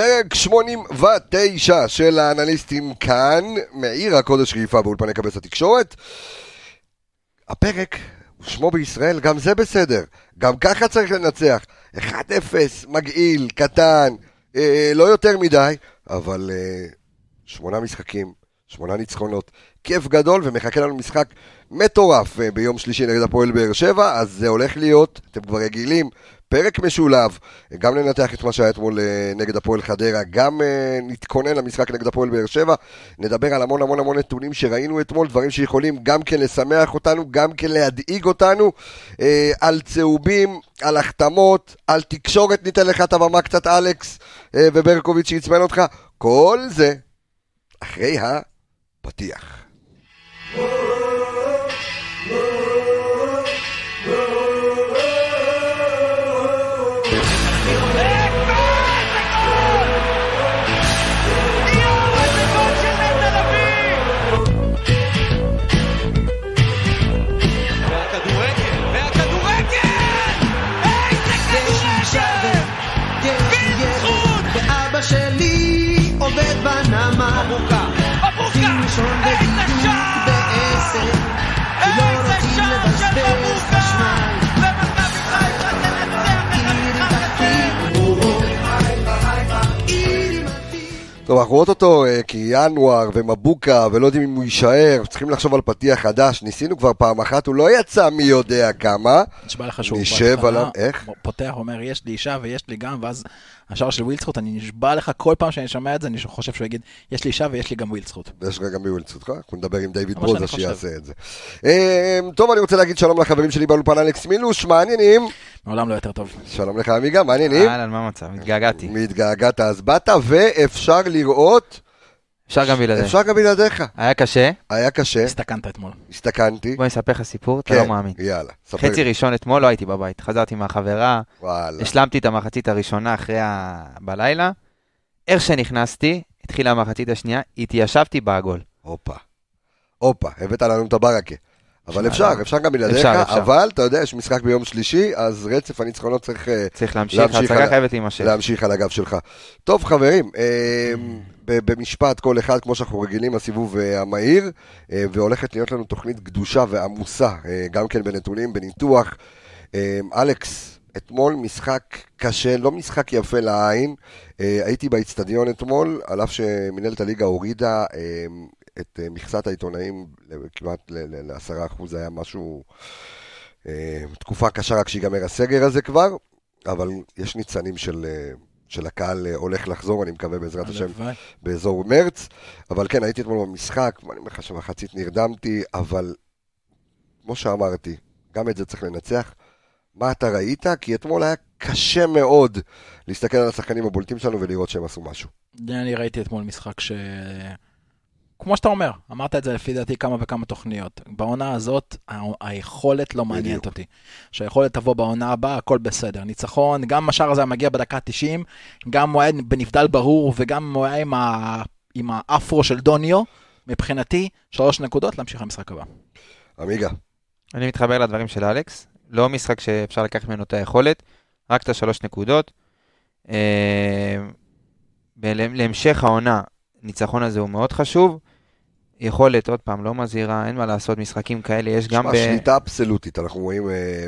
פרק 89 של האנליסטים כאן, מעיר הקודש חיפה באולפני קבץ התקשורת. הפרק, שמו בישראל, גם זה בסדר. גם ככה צריך לנצח. 1-0, מגעיל, קטן, אה, לא יותר מדי, אבל אה, שמונה משחקים, שמונה ניצחונות, כיף גדול, ומחכה לנו משחק מטורף אה, ביום שלישי נגד הפועל באר שבע, אז זה הולך להיות, אתם כבר רגילים, פרק משולב, גם ננתח את מה שהיה אתמול אה, נגד הפועל חדרה, גם אה, נתכונן למשחק נגד הפועל באר שבע, נדבר על המון המון המון נתונים שראינו אתמול, דברים שיכולים גם כן לשמח אותנו, גם כן להדאיג אותנו, אה, על צהובים, על החתמות, על תקשורת, ניתן לך את הבמה קצת אלכס וברקוביץ' שעצבן אותך, כל זה אחרי הפתיח. טוב, אנחנו רואות אותו אה, כי ינואר ומבוקה ולא יודעים אם הוא יישאר, צריכים לחשוב על פתיח חדש, ניסינו כבר פעם אחת, הוא לא יצא מי יודע כמה. נשבע לך שהוא נשב עליו, איך? פותח, אומר, יש לי אישה ויש לי גם, ואז השער של ווילדסקוט, אני נשבע לך, כל פעם שאני שומע את זה, אני חושב שהוא יגיד, יש לי אישה ויש לי גם ווילדסקוט. יש לך גם מיול צודקה, אנחנו נדבר עם דיוויד ברוזה. שיעשה את זה. אה, טוב, אני רוצה להגיד שלום לחברים שלי באולפן אלכס מילוש, מעניינים? מעולם לא יותר טוב. שלום לך עמיגה, מעניינים? אהלן, מה המצב? התגעגעתי. מתגעגעת אז באת, ואפשר לראות, אפשר גם בלעדיך. אפשר גם בלעדיך. היה קשה, היה קשה, הסתכנת אתמול. הסתכנתי. בוא אני אספר לך סיפור, אתה כן, לא מאמין. יאללה, ספר חצי. ראשון אתמול לא הייתי בבית, חזרתי מהחברה, וואלה. השלמתי את המחצית הראשונה אחרי ה... בלילה. איך שנכנסתי, התחילה המחצית השנייה, התיישבתי בעגול. הופה. הופה, הבאת לנו את הברקה. אבל אפשר, אפשר, אפשר גם בלעדיך. אבל אתה יודע, יש משחק ביום שלישי, אז רצף הניצחונות צריך אה, צריך להמשיך, ההצגה. חייבת להימשך. להמשיך על הגב שלך. טוב חברים, אה, במשפט כל אחד, כמו שאנחנו רגילים, הסיבוב אה, המהיר, אה, והולכת להיות לנו תוכנית גדושה ועמוסה, אה, גם כן בנתונים, בניתוח. אלכס, אתמול משחק קשה, לא משחק יפה לעין. הייתי באיצטדיון אתמול, על אף שמנהלת הליגה הורידה את מכסת העיתונאים כמעט ל-10%, זה היה משהו, תקופה קשה רק שיגמר הסגר הזה כבר, אבל יש ניצנים של... של הקהל אה, הולך לחזור, אני מקווה בעזרת השם. באזור מרץ, אבל כן, הייתי אתמול במשחק, ואני אומר לך שמחצית נרדמתי, אבל כמו שאמרתי, גם את זה צריך לנצח. מה אתה ראית? כי אתמול היה קשה מאוד להסתכל על השחקנים הבולטים שלנו ולראות שהם עשו משהו. אני ראיתי אתמול משחק ש... כמו שאתה אומר, אמרת את זה לפי דעתי כמה וכמה תוכניות. בעונה הזאת, ה- היכולת לא מעניינת בדיוק. אותי. שהיכולת תבוא בעונה הבאה, הכל בסדר. ניצחון, גם השער הזה מגיע בדקה ה-90, גם הוא היה בנבדל ברור, וגם הוא היה עם, ה... עם האפרו של דוניו, מבחינתי, שלוש נקודות להמשיך למשחק הבא. עמיגה, אני מתחבר לדברים של אלכס, לא משחק שאפשר לקחת ממנו את היכולת, רק את השלוש נקודות. אה, להמשך העונה, ניצחון הזה הוא מאוד חשוב. יכולת, עוד פעם, לא מזהירה, אין מה לעשות, משחקים כאלה, יש גם שמע, ב... שליטה אבסולוטית, אנחנו רואים אה,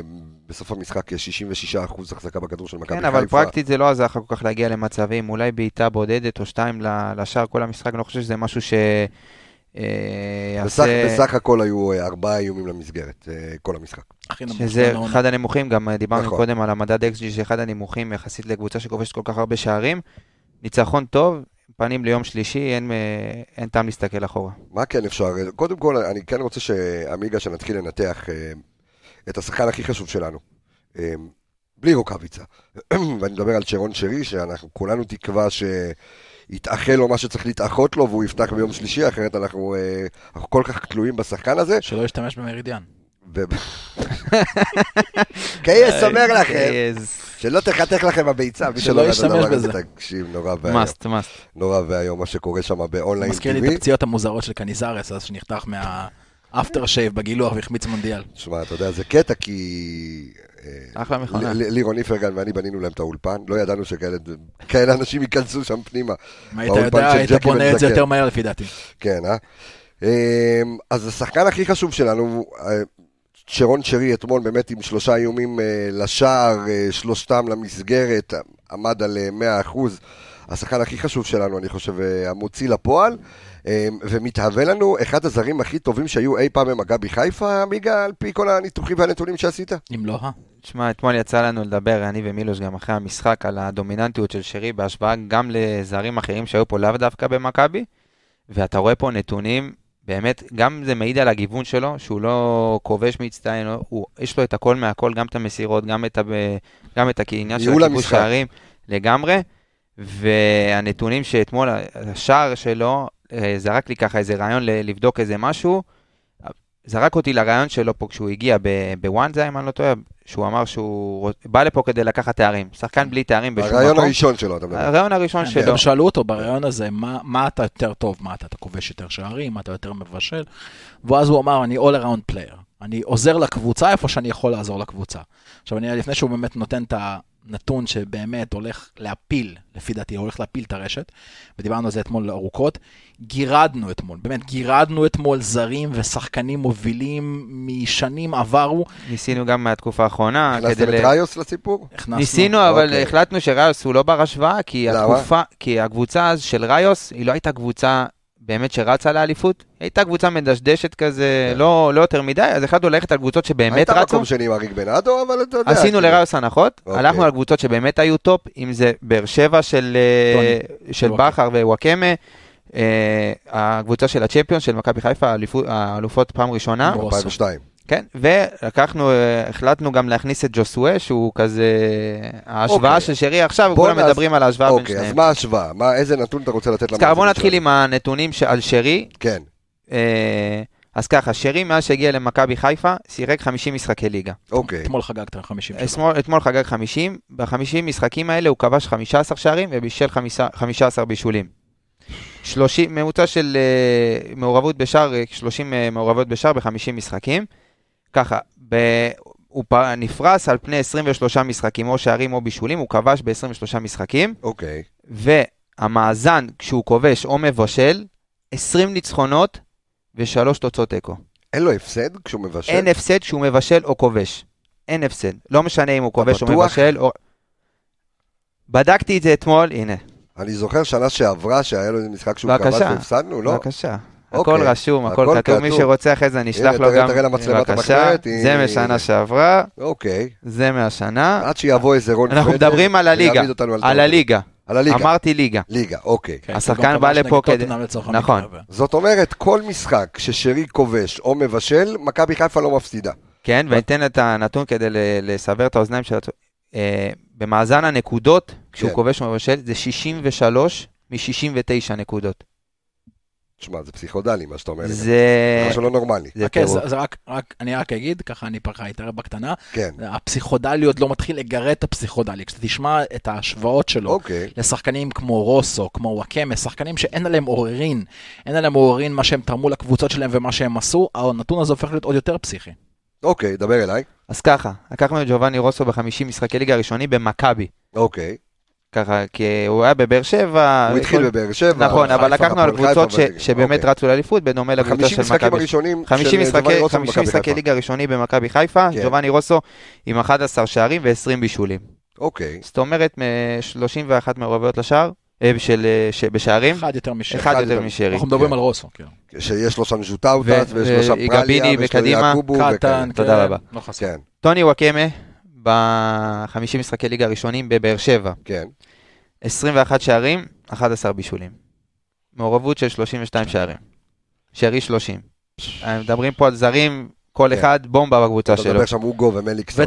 בסוף המשחק יש 66% החזקה בכדור של מכבי כן, חיפה. אבל פרקטית זה לא עזר לך כל כך להגיע למצבים, אולי בעיטה בודדת או שתיים ל- לשער כל המשחק, אני לא חושב שזה משהו ש... אה, בסך, יעשה... בסך הכל היו אה, ארבעה איומים למסגרת, אה, כל המשחק. שזה. אחד הנמוכים, גם אה, דיברנו נכון. קודם על המדד XG, שאחד הנמוכים יחסית לקבוצה שכובשת כל כך הרבה שערים. ניצחון טוב, פנים ליום שלישי, אין, אה, אין טעם להסתכל אחורה. מה כן אפשר? קודם כל, אני כן רוצה שעמיגה, שנתחיל לנתח אה, את השחקן הכי חשוב שלנו. אה, בלי רוקאביצה. ואני מדבר על צ'רון שרי, שאנחנו כולנו תקווה שיתאחל לו מה שצריך להתאחות לו, והוא יפתח ביום שלישי, אחרת אנחנו, אה, אנחנו כל כך תלויים בשחקן הזה. שלא ישתמש במרידיאן. ו... קייס אומר לכם, שלא תחתך לכם הביצה. מי שלא ישתמש בזה. תקשיב, נורא ואיום. must, must. נורא ואיום מה שקורה שם באונליין מזכיר לי. את הפציעות המוזרות של קניזרס, אז שנחתך מה... אפטר שייב בגילוח והחמיץ מונדיאל. תשמע, אתה יודע, זה קטע כי... אה, אחלה מכונה. לירון איפרגן ואני בנינו להם את האולפן, לא ידענו שכאלה כאלה אנשים ייכנסו שם פנימה. היית יודע, היית בונה את זה. יותר מהר לפי דעתי. כן, אה? אמ, אז השחקן הכי חשוב שלנו, אה, שרון שרי אתמול באמת עם שלושה איומים אה, לשער, אה, שלושתם למסגרת, עמד על אה, 100%. השחקן הכי חשוב שלנו, אני חושב, המוציא לפועל, ומתהווה לנו אחד הזרים הכי טובים שהיו אי פעם במכבי חיפה, עמיגה, על פי כל הניתוחים והנתונים שעשית? אם לא, אה? תשמע, אתמול יצא לנו לדבר, אני ומילוש, גם אחרי המשחק, על הדומיננטיות של שרי בהשוואה גם לזרים אחרים שהיו פה לאו דווקא במכבי, ואתה רואה פה נתונים, באמת, גם זה מעיד על הגיוון שלו, שהוא לא כובש מצטיין, לא- הוא, יש לו את הכל מהכל, גם את המסירות, גם את, ה, גם את העניין של הכיבוש. שערים, לגמרי, והנתונים שאתמול, השער שלו, אה, זרק לי ככה איזה רעיון ל- לבדוק איזה משהו, זרק אותי לרעיון שלו פה כשהוא הגיע ב- בוואן זה, היה, אם אני לא טועה, שהוא אמר שהוא רוצ- בא לפה כדי לקחת תארים. שחקן בלי תארים בשום הרעיון מקום. הראשון שלו, אתה מדבר. הרעיון הראשון שלו. הם שאלו אותו בריאיון הזה, מה, מה אתה יותר טוב, מה אתה, אתה כובש יותר שערים, מה אתה יותר מבשל, ואז הוא אמר, אני all around player, אני עוזר לקבוצה איפה שאני יכול לעזור לקבוצה. עכשיו, אני, לפני שהוא באמת נותן את הנתון שבאמת הולך להפיל, לפי דעתי, הולך להפיל את הרשת, ודיברנו על זה אתמול ארוכות, גירדנו אתמול, באמת גירדנו אתמול זרים ושחקנים מובילים משנים עברו, ניסינו גם מהתקופה האחרונה. כדי הכנסתם ל- את ראיוס לסיפור? הכנסנו... ניסינו, אבל אוקיי. החלטנו שריוס הוא לא בר השוואה, כי? התקופה, כי הקבוצה אז של ריוס, היא לא הייתה קבוצה באמת שרצה לאליפות, הייתה קבוצה מדשדשת כזה, כן. לא לא יותר מדי, אז החלטנו ללכת על קבוצות שבאמת היית רצו. מקום שני עם אריק בנאדו, אבל אתה יודע. עשינו כאילו. לריוס הנחות, אוקיי. הלכנו על קבוצות שבאמת היו טופ, אם זה באר שבע של, אה, של. בכר ווואקמה, אה, הקבוצה של הצ'מפיון של מכבי חיפה, האלופות פעם ראשונה, ברור. 2002. כן, ולקחנו, אה, החלטנו גם להכניס את ג'וסואה, שהוא כזה, ההשוואה אוקיי. של שרי עכשיו, כולם נעש- מדברים על ההשוואה בין אוקיי, אז שניהם. מה ההשוואה? מה- איזה נתון אתה רוצה לתת אז ככה, בוא למאזינים נתחיל? עם הנתונים ש- על שרי. כן, אה, אז ככה, שרי מאז שהגיע למכבי חיפה, שיחק 50 משחקי ליגה. אוקיי. אתמול חגגת 50 שלו. אתמול, אתמול חגג 50, ב-50 משחקים האלה הוא כבש 15 שערים ובישל 15 בישולים. 30, ממוצע של uh, מעורבות בשער, אה, 30 uh, מעורבות בשער ב-50 משחקים. ככה, ב, הוא נפרס על פני 23 משחקים, או שערים או בישולים, הוא כבש ב-23 משחקים, אוקיי. והמאזן כשהוא כובש או מבשל, 20 ניצחונות ושלוש תוצאות תיקו. אין לו הפסד כשהוא מבשל? אין הפסד כשהוא מבשל או כובש. אין הפסד. לא משנה אם הוא כובש או? מבשל או... בדקתי את זה אתמול, הנה, אני זוכר שנה שעברה שהיה לו איזה משחק שהוא כבש. והפסדנו, לא? בבקשה. אוקיי. הכל רשום, הכל כתוב, מי. שרוצה אחרי זה אני אשלח לו גם, בבקשה, זה. משנה שעברה, אוקיי. זה מהשנה, עד שיבוא איזה רון אנחנו פרדר מדברים על הליגה, על. הליגה, על הליגה. אמרתי ליגה, ליגה, אוקיי. כן, השחקן בא לפה כדי- נכון. המקרה. זאת אומרת, כל משחק ששרי כובש או מבשל, מכבי חיפה לא מפסידה. כן, ואתן את הנתון כדי לסבר את האוזניים של... אה, במאזן הנקודות, כשהוא כן. כובש או מבשל, זה 63 מ-69 נקודות. תשמע, זה פסיכודלי מה שאתה אומר. זה... זה משהו לא נורמלי. זה כן, טירוף. זה, זה רק, רק, אני רק אגיד, ככה אני פרחה אתערב בקטנה, כן. הפסיכודלי עוד לא מתחיל לגרד את הפסיכודלי. כשאתה תשמע את ההשוואות שלו אוקיי. לשחקנים כמו רוסו, כמו וואקמה, שחקנים שאין עליהם עוררין, אין עליהם עוררין מה שהם תרמו לקבוצות שלהם ומה שהם עשו, הנתון הזה הופך להיות עוד יותר פסיכי. אוקיי, דבר אליי. אז ככה, לקחנו את ג'ובאני רוסו ב-50 משחקי ליגה הראשונים במכבי. אוקיי. ככה, כי הוא היה בבאר שבע. הוא התחיל כל- בבאר שבע. נכון, אבל לקחנו על קבוצות שבאמת אוקיי. רצו לאליפות, בדומה לקבוצה 50 של משחקים מכבי. הראשונים 50 של משחקי, ג'ובאני רוסו 50 במכבי משחקי חיפה. ליגה ראשונים במכבי חיפה, כן. ג'ובאני רוסו עם 11 שערים ו-20 בישולים. אוקיי. זאת אומרת, מ-31 מעורבויות לשער, אה, של, אה, ש- בשערים, אחד יותר משם. אחד אחד יותר. משרי. אנחנו מדברים כן. על רוסו, כן. שיש לו שם ז'וטאוטס, ו- ויש לו שם פרליה, ויש לו יעקובו, קטן. תודה רבה. לא. כן, טוני וואקמה, ב-50 משחקי ליגה הראשונים בבאר שבע, כן. 21 שערים, 11 בישולים. מעורבות של 32 שערים. שרי 30. אה, מדברים פה על זרים, כל כן. אחד בומבה בקבוצה אתה שלו. מדבר שם אוגו ומליקסון.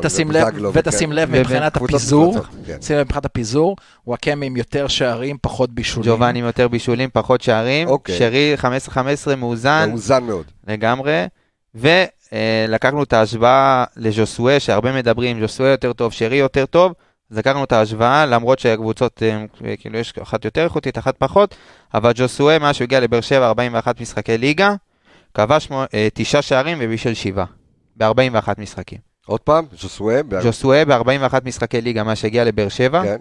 ותשים לב, מבחינת הפיזור, כן. שים לב מבחינת הפיזור, וואקמה עם יותר שערים, פחות בישולים. ג'ובאני עם יותר בישולים, פחות שערים. אוקיי. שרי 15-15 מאוזן מאוזן מאוד. לגמרי. ולקחנו את ההשוואה לז'וסואה, שהרבה מדברים, ז'וסואה יותר טוב, שרי יותר טוב. אז לקחנו את ההשוואה, למרות שהקבוצות, הם, כאילו יש אחת יותר איכותית, אחת פחות, אבל ג'וסואה, מאז שהוא הגיע לבאר שבע, 41 משחקי ליגה, כבש אה, תשעה שערים ובישל שבעה. ב-41 משחקים. עוד פעם, ז'וסווה, ב- ג'וסואה ב-41 משחקי ליגה מאז שהגיע לבאר שבע, כן,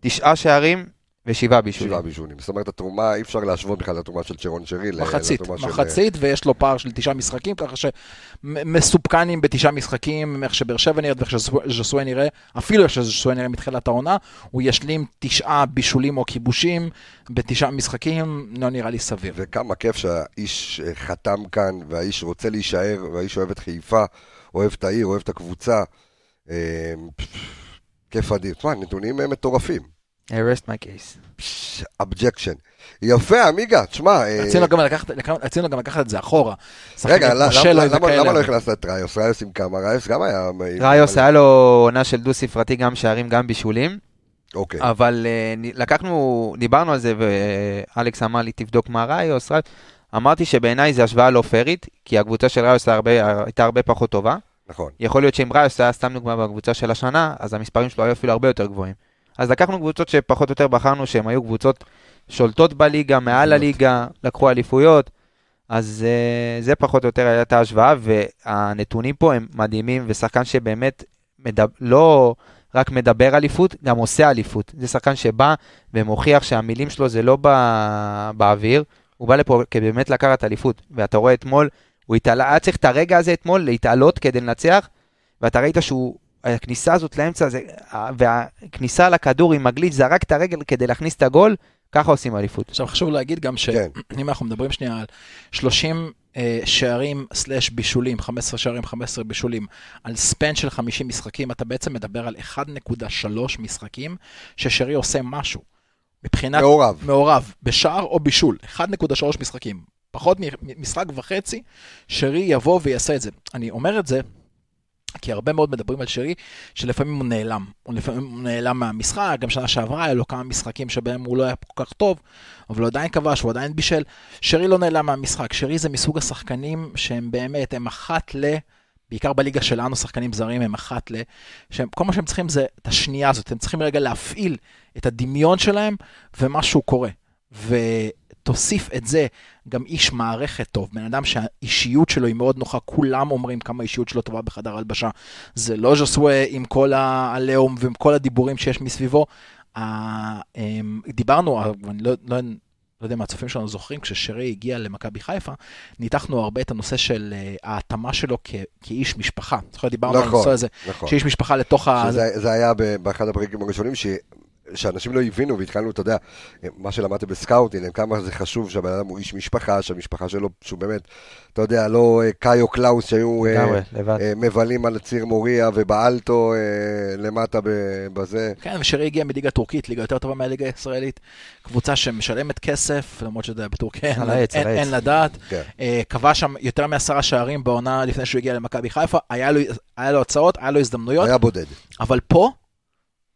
תשעה שערים ושבעה בישולים. שבעה בישולים. זאת אומרת, התרומה, אי אפשר להשוות בכלל לתרומה של צ'רון שרי. מחצית, של- מחצית, ויש לו פער של תשעה משחקים, ככה שמסופקנים בתשעה משחקים, איך שבאר שבע נראית ואיך שז'וסואן נראה, אפילו איך שז'וסואן נראה מתחילת העונה, הוא ישלים תשעה בישולים או כיבושים בתשעה משחקים, לא נראה לי סביר. וכמה כיף שהאיש אה, חתם כאן, והאיש רוצה להישאר, והאיש אוהב את חיפה, אוהב את העיר, אוהב את הקבוצה. אה, כיף אדיר. תשמע, נתונים אה, מטורפים. I rest my case. Objection. יפה, עמיגה, תשמע, אה, רצינו גם לקחת- את זה אחורה. רגע, למה-. לא הכנסת את ראיוס? ראיוס עם כמה? ראיוס גם היה... ראיוס היה לו עונה של דו-ספרתי, גם שערים, גם בישולים. אוקיי. אבל אה, לקחנו, דיברנו על זה, ואלכס אמר לי, תבדוק מה ראיוס. אמרתי שבעיניי זו השוואה לא פיירית, כי הקבוצה של ראיוס הייתה הרבה- הייתה הרבה פחות טובה. נכון. יכול להיות שאם ראיוס היה סתם דוגמה בקבוצה של השנה, אז המספרים שלו היו אפילו הרבה יותר גבוהים. אז לקחנו קבוצות שפחות או יותר בחרנו שהן היו קבוצות שולטות בליגה, מעל הליגה, לקחו אליפויות. אז uh, זה פחות או יותר הייתה ההשוואה, והנתונים פה הם מדהימים, ושחקן שבאמת מדבר, לא רק מדבר אליפות, גם עושה אליפות. זה שחקן שבא ומוכיח שהמילים שלו זה לא בא... באוויר, הוא בא לפה באמת לקחת אליפות. ואתה רואה אתמול, הוא התעלה, היה צריך את הרגע הזה אתמול להתעלות כדי לנצח, ואתה ראית שהוא, הכניסה הזאת לאמצע, זה, והכניסה לכדור עם מגליץ' זרק את הרגל כדי להכניס את הגול, ככה עושים אליפות. עכשיו חשוב להגיד גם כן. שאם אנחנו מדברים שנייה על 30 אה, שערים סלאש בישולים, 15 שערים, 15 בישולים, על ספן של 50 משחקים, אתה בעצם מדבר על 1.3 משחקים ששרי עושה משהו. מבחינת מעורב. מעורב, בשער או בישול, 1.3 משחקים. פחות ממשחק וחצי, שרי יבוא ויעשה את זה. אני אומר את זה כי הרבה מאוד מדברים על שרי, שלפעמים הוא נעלם. הוא לפעמים הוא נעלם מהמשחק, גם שנה שעברה היה לו כמה משחקים שבהם הוא לא היה כל כך טוב, אבל הוא עדיין כבש, הוא עדיין בישל. שרי לא נעלם מהמשחק, שרי זה מסוג השחקנים שהם באמת, הם אחת ל... בעיקר בליגה שלנו, שחקנים זרים הם אחת ל... שהם, כל מה שהם צריכים זה את השנייה הזאת, הם צריכים רגע להפעיל את הדמיון שלהם, ומשהו קורה. ותוסיף את זה גם איש מערכת טוב, בן אדם שהאישיות שלו היא מאוד נוחה, כולם אומרים כמה האישיות שלו טובה בחדר הלבשה. זה לא ז'וסווה עם כל העליהום ועם כל הדיבורים שיש מסביבו. ה- אמ, דיברנו, אני לא, לא, לא יודע אם הצופים שלנו זוכרים, כששרי הגיע למכבי חיפה, ניתחנו הרבה את הנושא של אה, ההתאמה שלו כ- כאיש משפחה. זוכר, דיברנו על נכון, הנושא הזה, נכון. שאיש משפחה לתוך ה... שזה זה היה באחד הפרקים הראשונים, ש... שאנשים לא הבינו, והתחלנו, אתה יודע, מה שלמדתם ב scouting, כמה זה חשוב שהבן אדם הוא איש משפחה, שהמשפחה שלו, שהוא באמת, אתה יודע, לא אה, קאיו קלאוס שהיו אה. אה, מבלים על ציר מוריה ובאלטו אה, למטה ב- בזה. כן, ושרי הגיע מליגה טורקית, ליגה יותר טובה מהליגה הישראלית. קבוצה שמשלמת כסף, למרות שזה בטורקיה, אין, אין. אין לדעת. כן. אה, קבע שם יותר מעשרה שערים בעונה לפני שהוא הגיע למכבי חיפה, היה לו, היה לו הצעות, היה לו הזדמנויות, היה בודד. אבל פה,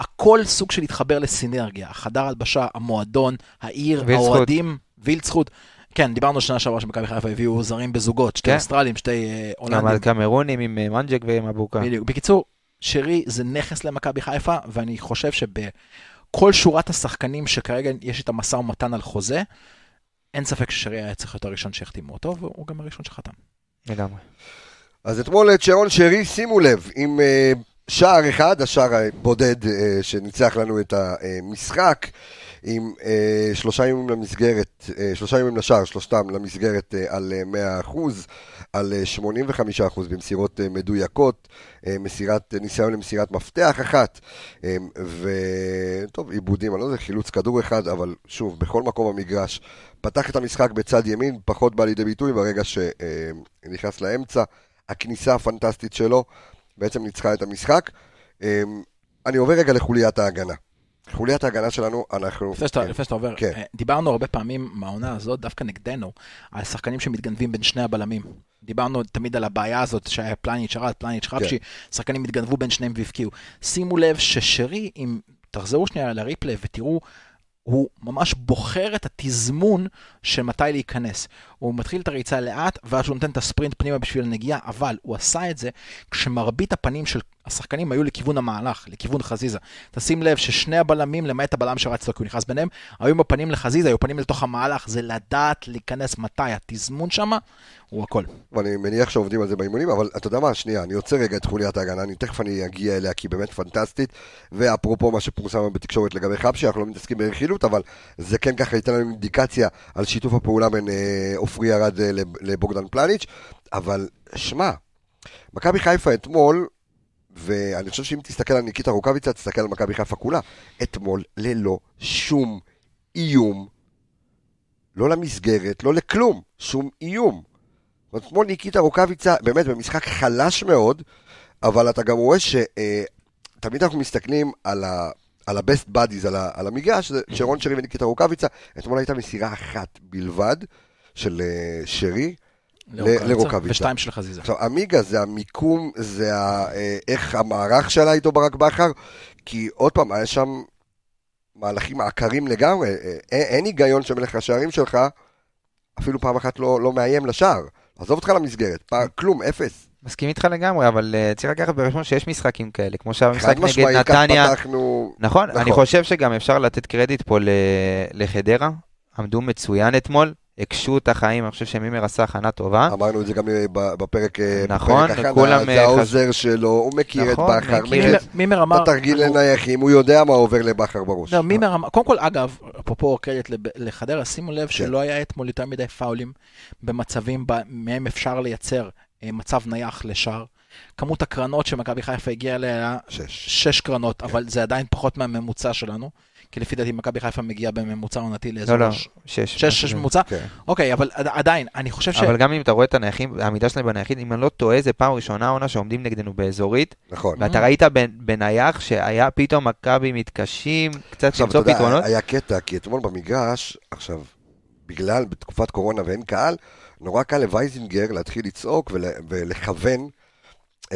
הכל סוג של התחבר לסינרגיה. החדר הלבשה, המועדון, העיר. האוהדים, ווילדסחוט. כן, דיברנו שנה שעברה שמכבי חיפה הביאו זרים בזוגות, שתי כן. אוסטרלים, שתי אה, גם על הולנדים. קמרונים עם אה, מנג'ק ועם מבוקה. בדיוק. בקיצור, שרי זה נכס למכבי חיפה, ואני חושב שבכל שורת השחקנים שכרגע יש איתם משא ומתן על חוזה, אין ספק ששרי היה צריך להיות הראשון שהחתימו אותו, והוא גם הראשון שחתם. לגמרי. אז אתמול את שרון שרי, שימו לב, עם אה, שער אחד, השער הבודד אה, שניצח לנו את המשחק, עם אה, שלושה איומים למסגרת, אה, שלושה איומים לשער, שלושתם למסגרת על אה, 100%, על אה, 85% במסירות מדויקות, מסירת, ניסיון למסירת מפתח אחת, וטוב, עיבודים, אני לא יודע, חילוץ כדור אחד, אבל שוב, בכל מקום במגרש, פתח את המשחק בצד ימין, פחות בא לידי ביטוי ברגע שנכנס לאמצע. הכניסה הפנטסטית שלו בעצם ניצחה את המשחק. אמ, אני עובר רגע לחוליית ההגנה. חוליית ההגנה שלנו, אנחנו... לפני שאתה, כן. לפני שאתה עובר, כן. אה, דיברנו הרבה פעמים מהעונה הזאת, דווקא נגדנו, על שחקנים שמתגנבים בין שני הבלמים. דיברנו תמיד על הבעיה הזאת שהיה פלניץ' ארד, פלניץ' חבשי, שחקנים התגנבו בין שניהם והבקיעו. שימו לב ששרי, אם תחזרו שנייה לריפלי ותראו, הוא ממש בוחר את התזמון של מתי להיכנס. הוא מתחיל את הריצה לאט, ואז הוא נותן את הספרינט פנימה בשביל הנגיעה, אבל הוא עשה את זה כשמרבית הפנים של השחקנים היו לכיוון המהלך, לכיוון חזיזה. תשים לב ששני הבלמים, למעט הבלם שרץ לו כי הוא נכנס ביניהם, היו עם הפנים לחזיזה, היו פנים לתוך המהלך, זה לדעת להיכנס מתי, התזמון שם הוא הכל. ואני מניח שעובדים על זה באימונים, אבל אתה יודע מה, שנייה, אני עוצר רגע את חוליית ההגנה, אני תכף אני אגיע אליה, כי היא באמת פנטסטית, ואפרופו מה שפורסם בתקשורת לגבי חבשי, אנחנו לא מתעסקים ברכילות, אבל זה כן ככה ייתן לנו אינדיקציה על שיתוף הפעולה בין אה, עופרי ארד אה, לב- לבוגדן פלניץ', אבל שמע, מכבי חיפה אתמול, ואני חושב שאם תסתכל על ניקיטה רוקאביצה, תסתכל על מכבי חיפה כולה, אתמול ללא שום איום, לא למסגרת, לא לכלום, שום איום. אתמול ניקיטה רוקאביצה, באמת במשחק חלש מאוד, אבל אתה גם רואה שתמיד אנחנו מסתכלים על ה... על ה-best buddies, על, ה, על המגרש, שרון שרי וניקיטה רוקאביצה, אתמול הייתה מסירה אחת בלבד של אה, שרי. לרוקאביצה. ושתיים של חזיזה. עכשיו, עמיגה זה המיקום, זה ה, אה, איך המערך שלה איתו ברק בכר, כי עוד פעם, היה שם מהלכים עקרים לגמרי, אה, אין, אין היגיון שמלך השערים שלך אפילו פעם אחת לא, לא מאיים לשער. עזוב אותך למסגרת, פעם, כלום, אפס. מסכים איתך לגמרי, אבל אה, צריך לקחת בחשבון שיש משחקים כאלה, כמו חד נגד משמעית, כך נתניה. פתחנו... נכון, נכון. אני חושב שגם אפשר לתת קרדיט פה ל- לחדרה, עמדו מצוין אתמול, הקשו את החיים, אני חושב שמימר עשה הכנה טובה. אמרנו את זה גם אה, ב- בפרק, אה, נכון, בפרק הכנה, וכולם, זה אה, העוזר שלו, הוא מכיר את נכון, בכר, מכיר את- את מימר אמר... התרגיל אנחנו- לנייחים, הוא יודע מה עובר לבכר בראש. לא, מימר אמר, קודם כל, אגב, אפרופו קרדיט לחדרה, שימו כן. לב שלא היה אתמול יותר מדי פאולים במצבים מהם אפשר לייצר אה, מצב נייח לשער. כמות הקרנות שמכבי חיפה הגיעה אליה שש. שש קרנות, אבל זה עדיין פחות מהממוצע שלנו. כי לפי דעתי מכבי חיפה מגיעה בממוצע עונתי לאזור... לא, לא, שש. שש, שש ממוצע? כן. אוקיי, אבל עד- עדיין, אני חושב ש... אבל גם אם אתה רואה את הנייחים, העמידה שלהם בנייחים, אם אני לא טועה, זה פעם ראשונה העונה שעומדים נגדנו באזורית, נכון. ואתה ראית בנ- בנייח שהיה פתאום מכבי מתקשים קצת למצוא פתרונות. היה קטע, כי אתמול במגרש, עכשיו, בגלל, בתקופת קורונה ואין קהל, נורא קל לווייזינגר להתחיל לצעוק ול- ולכוון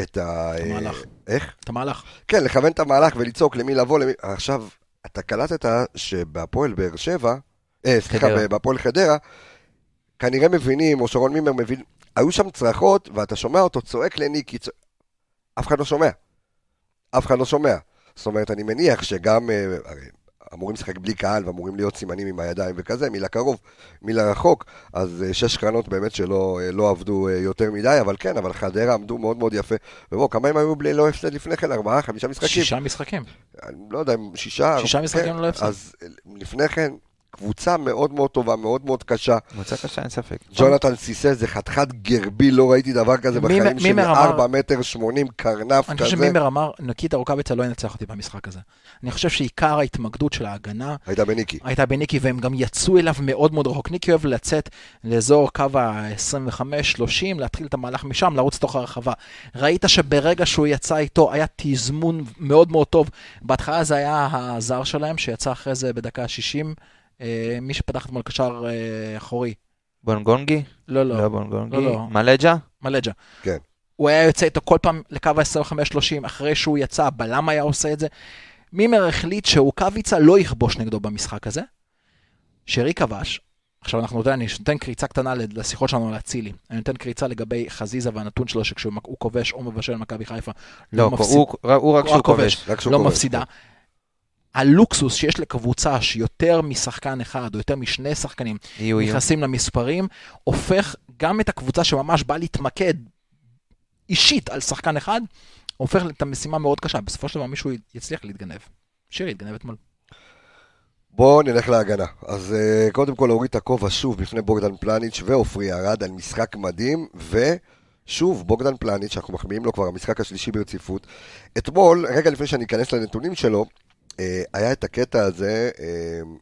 את ה... המהלך. איך? את המהלך. כן, לכוון את המהלך ולצעוק למי לבוא, למי... עכשיו, אתה קלטת שבהפועל באר שבע, אה, סליחה. בהפועל חדרה, כנראה מבינים, או שרון מימר מבין, היו שם צרחות, ואתה שומע אותו צועק לניקי, צוע... אף אחד לא שומע. אף אחד לא שומע. זאת אומרת, אני מניח שגם, אה, הרי אמורים לשחק בלי קהל, ואמורים להיות סימנים עם הידיים וכזה, מי לקרוב, מי לרחוק, אז אה, שש קרנות באמת שלא אה, לא עבדו אה, יותר מדי, אבל כן, אבל חדרה עמדו מאוד מאוד יפה. ובואו, כמה הם היו בלי לא הפסד לפני כן? ארבעה, חמישה משחקים? שישה משחקים. אני לא יודע, אם שישה... שישה כן, משחקים ללא הפסד. אז לפני כן, קבוצה מאוד מאוד טובה, מאוד מאוד קשה. קבוצה קשה, אין ספק. ג'ונתן סיסה זה חתיכת גרבי, לא ראיתי דבר כזה בחיים שלי, מימר אמר- 4 מטר 80 קרנף אני חושב כזה. שמימר אמר, ניקיטה רוקאביצה לא ינצח אותי במשחק הזה. אני חושב שעיקר ההתמקדות של ההגנה הייתה בניקי. הייתה בניקי, והם גם יצאו אליו מאוד מאוד רחוק. ניקי אוהב לצאת לאזור קו ה-25-30, להתחיל את המהלך משם, לרוץ לתוך הרחבה. ראית שברגע שהוא יצא איתו, היה תזמון מאוד מאוד טוב. בהתחלה זה היה הזר שלהם, שיצא אחרי זה בדקה ה-60, אה, מי שפתח אתמול קשר אה, אחורי. בונגונגי? לא, לא, לא בונגונגי. לא, לא. מלג'ה? מלג'ה. כן. הוא היה יוצא איתו כל פעם לקו ה-25-30, אחרי שהוא יצא, הבלם היה עושה את זה. מימר החליט שרוקאביצה לא יכבוש נגדו במשחק הזה. שרי כבש. עכשיו אנחנו נותן, אני נותן קריצה קטנה לשיחות שלנו על אצילי. אני נותן קריצה לגבי חזיזה והנתון שלו שכשהוא הוא כובש או מבשל מכבי חיפה, לא, מפסיד- הוא הוא רק הוא שהוא רק כובש. כובש. רק לא כובש. מפסידה. הלוקסוס שיש לקבוצה שיותר משחקן אחד או יותר משני שחקנים יהיו, יהיו. נכנסים למספרים, הופך גם את הקבוצה שממש באה להתמקד אישית על שחקן אחד, הופך את המשימה מאוד קשה. בסופו של דבר מישהו יצליח להתגנב. שירי התגנב אתמול. בואו נלך להגנה. אז uh, קודם כל להוריד את הכובע שוב בפני בוגדן פלניץ' ועופרי ארד על משחק מדהים, ושוב, בוגדן פלניץ', אנחנו מחמיאים לו כבר המשחק השלישי ברציפות. אתמול, רגע לפני שאני אכנס לנתונים שלו, היה את הקטע הזה, uh,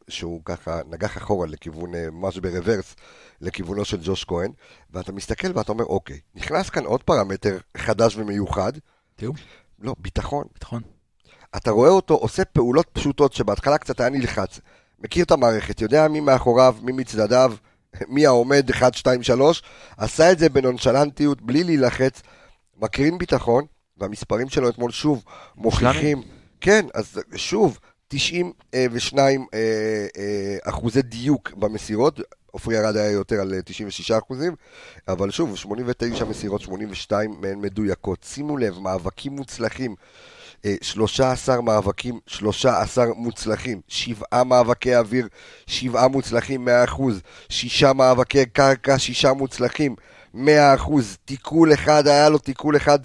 שהוא ככה נגח אחורה לכיוון, uh, ממש ברוורס, לכיוונו של ג'וש כהן, ואתה מסתכל ואתה אומר, אוקיי, נכנס כאן עוד פרמטר חדש ומיוחד, תראו, לא, ביטחון. ביטחון. אתה רואה אותו עושה פעולות פשוטות שבהתחלה קצת היה נלחץ, מכיר את המערכת, יודע מי מאחוריו, מי מצדדיו, מי העומד 1, 2, 3, עשה את זה בנונשלנטיות, בלי להילחץ, מקרין ביטחון, והמספרים שלו אתמול שוב מוכיחים, כן, אז שוב, 92 אה, אה, אחוזי דיוק במסירות, עופרי ירד היה יותר על אה, 96 אחוזים, אבל שוב, 89 מסירות, 82 מהן מדויקות. שימו לב, מאבקים מוצלחים. אה, 13 מאבקים, 13 מוצלחים, 7 מאבקי אוויר, 7 מוצלחים 100%, 6 מאבקי קרקע, 6 מוצלחים 100%, תיקול אחד, היה לו תיקול אחד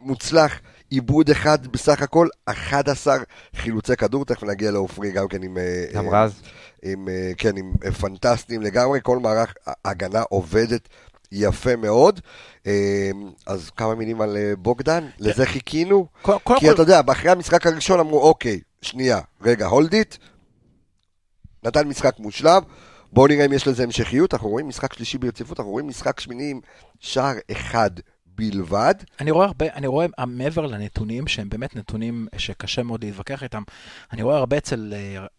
מוצלח, עיבוד אחד בסך הכל, 11 חילוצי כדור, תכף נגיע לעופרי גם כן עם... אה, גם אה, רז. עם, אה, כן, עם אה, פנטסטיים לגמרי, כל מערך הגנה עובדת יפה מאוד. אה, אז כמה מילים על אה, בוגדן, לזה חיכינו. קודם כל, כי אתה יודע, אחרי המשחק הראשון אמרו, אוקיי, שנייה, רגע, הולד איט. נתן משחק מושלם, בואו נראה אם יש לזה המשכיות. אנחנו רואים משחק שלישי ברציפות, אנחנו רואים משחק שמיני עם שער אחד בלבד. אני רואה הרבה, אני רואה אה, מעבר לנתונים שהם באמת נתונים שקשה מאוד להתווכח איתם, אני רואה הרבה אצל,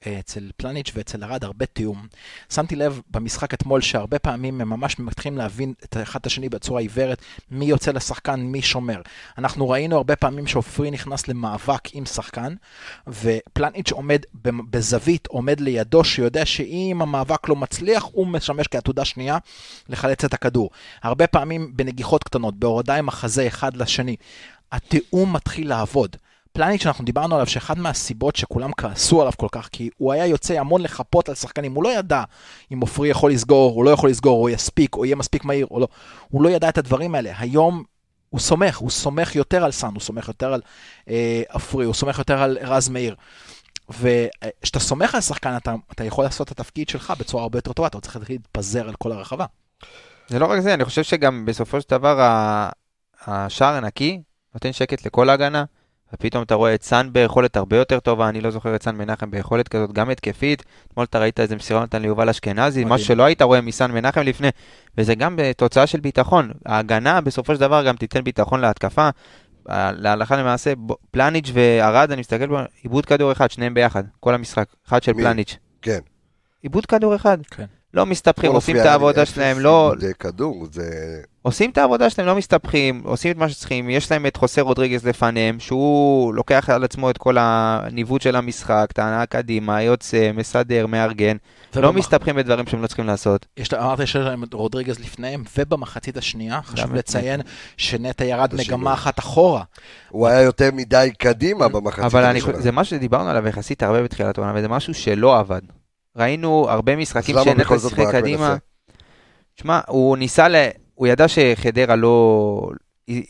אה, אצל פלניץ' ואצל ארד הרבה תיאום. שמתי לב במשחק אתמול שהרבה פעמים הם ממש מתחילים להבין את אחד את השני בצורה עיוורת, מי יוצא לשחקן, מי שומר. אנחנו ראינו הרבה פעמים שעופרי נכנס למאבק עם שחקן, ופלניץ' עומד בזווית, עומד לידו, שיודע שאם המאבק לא מצליח, הוא משמש כעתודה שנייה לחלץ את הכדור. הרבה פעמים בנגיחות קטנות, בהורדה עם החזה אחד לשני. התיאום מתחיל לעבוד. פלניץ', אנחנו דיברנו עליו שאחד מהסיבות שכולם כעסו עליו כל כך, כי הוא היה יוצא המון לחפות על שחקנים, הוא לא ידע אם עופרי יכול לסגור, הוא לא יכול לסגור, או יספיק, או יהיה מספיק מהיר, או לא. הוא לא ידע את הדברים האלה. היום הוא סומך, הוא סומך יותר על סאן, הוא סומך יותר על אה, עפרי, הוא סומך יותר על רז מאיר. וכשאתה סומך על שחקן, אתה, אתה יכול לעשות את התפקיד שלך בצורה הרבה יותר טובה, אתה צריך להתפזר על כל הרחבה. זה לא רק זה, אני חושב שגם בסופו של דבר השער הנקי נותן שקט לכל ההגנה, ופתאום אתה רואה את סאן ביכולת הרבה יותר טובה, אני לא זוכר את סאן מנחם ביכולת כזאת, גם התקפית. אתמול אתה ראית איזה מסירה נתן ליובל אשכנזי, מה. שלא היית רואה מסאן מנחם לפני, וזה גם בתוצאה של ביטחון. ההגנה בסופו של דבר גם תיתן ביטחון להתקפה. להלכה למעשה, פלניץ' וארד, אני מסתכל בו, עיבוד כדור אחד, שניהם ביחד, כל המשחק, אחד של מי? פלניץ'. כן. עיבוד כדור אחד. כן. לא מסתבכים, עושים את העבודה שלהם, לא, עיבודי כדור, זה... עושים את העבודה שלהם, לא מסתבכים, עושים את מה שצריכים, יש להם את חוסה רודריגז לפניהם, שהוא לוקח על עצמו את כל הניווט של המשחק, ההנאה קדימה, יוצא, מסדר, מארגן, לא מסתבכים בדברים שהם לא צריכים לעשות. יש, אמרת שיש להם את רודריגז לפניהם, ובמחצית השנייה, חשוב לציין שנטע ירד. מגמה אחת אחורה. הוא היה יותר מדי קדימה במחצית אבל אני, הראשונה. זה משהו שדיברנו עליו יחסית הרבה בתחילת העונה, וזה משהו שלא עבד. ראינו הרבה משחקים שנטע שיחק קדימה. תשמע, הוא ניסה ל... הוא ידע שחדרה לא...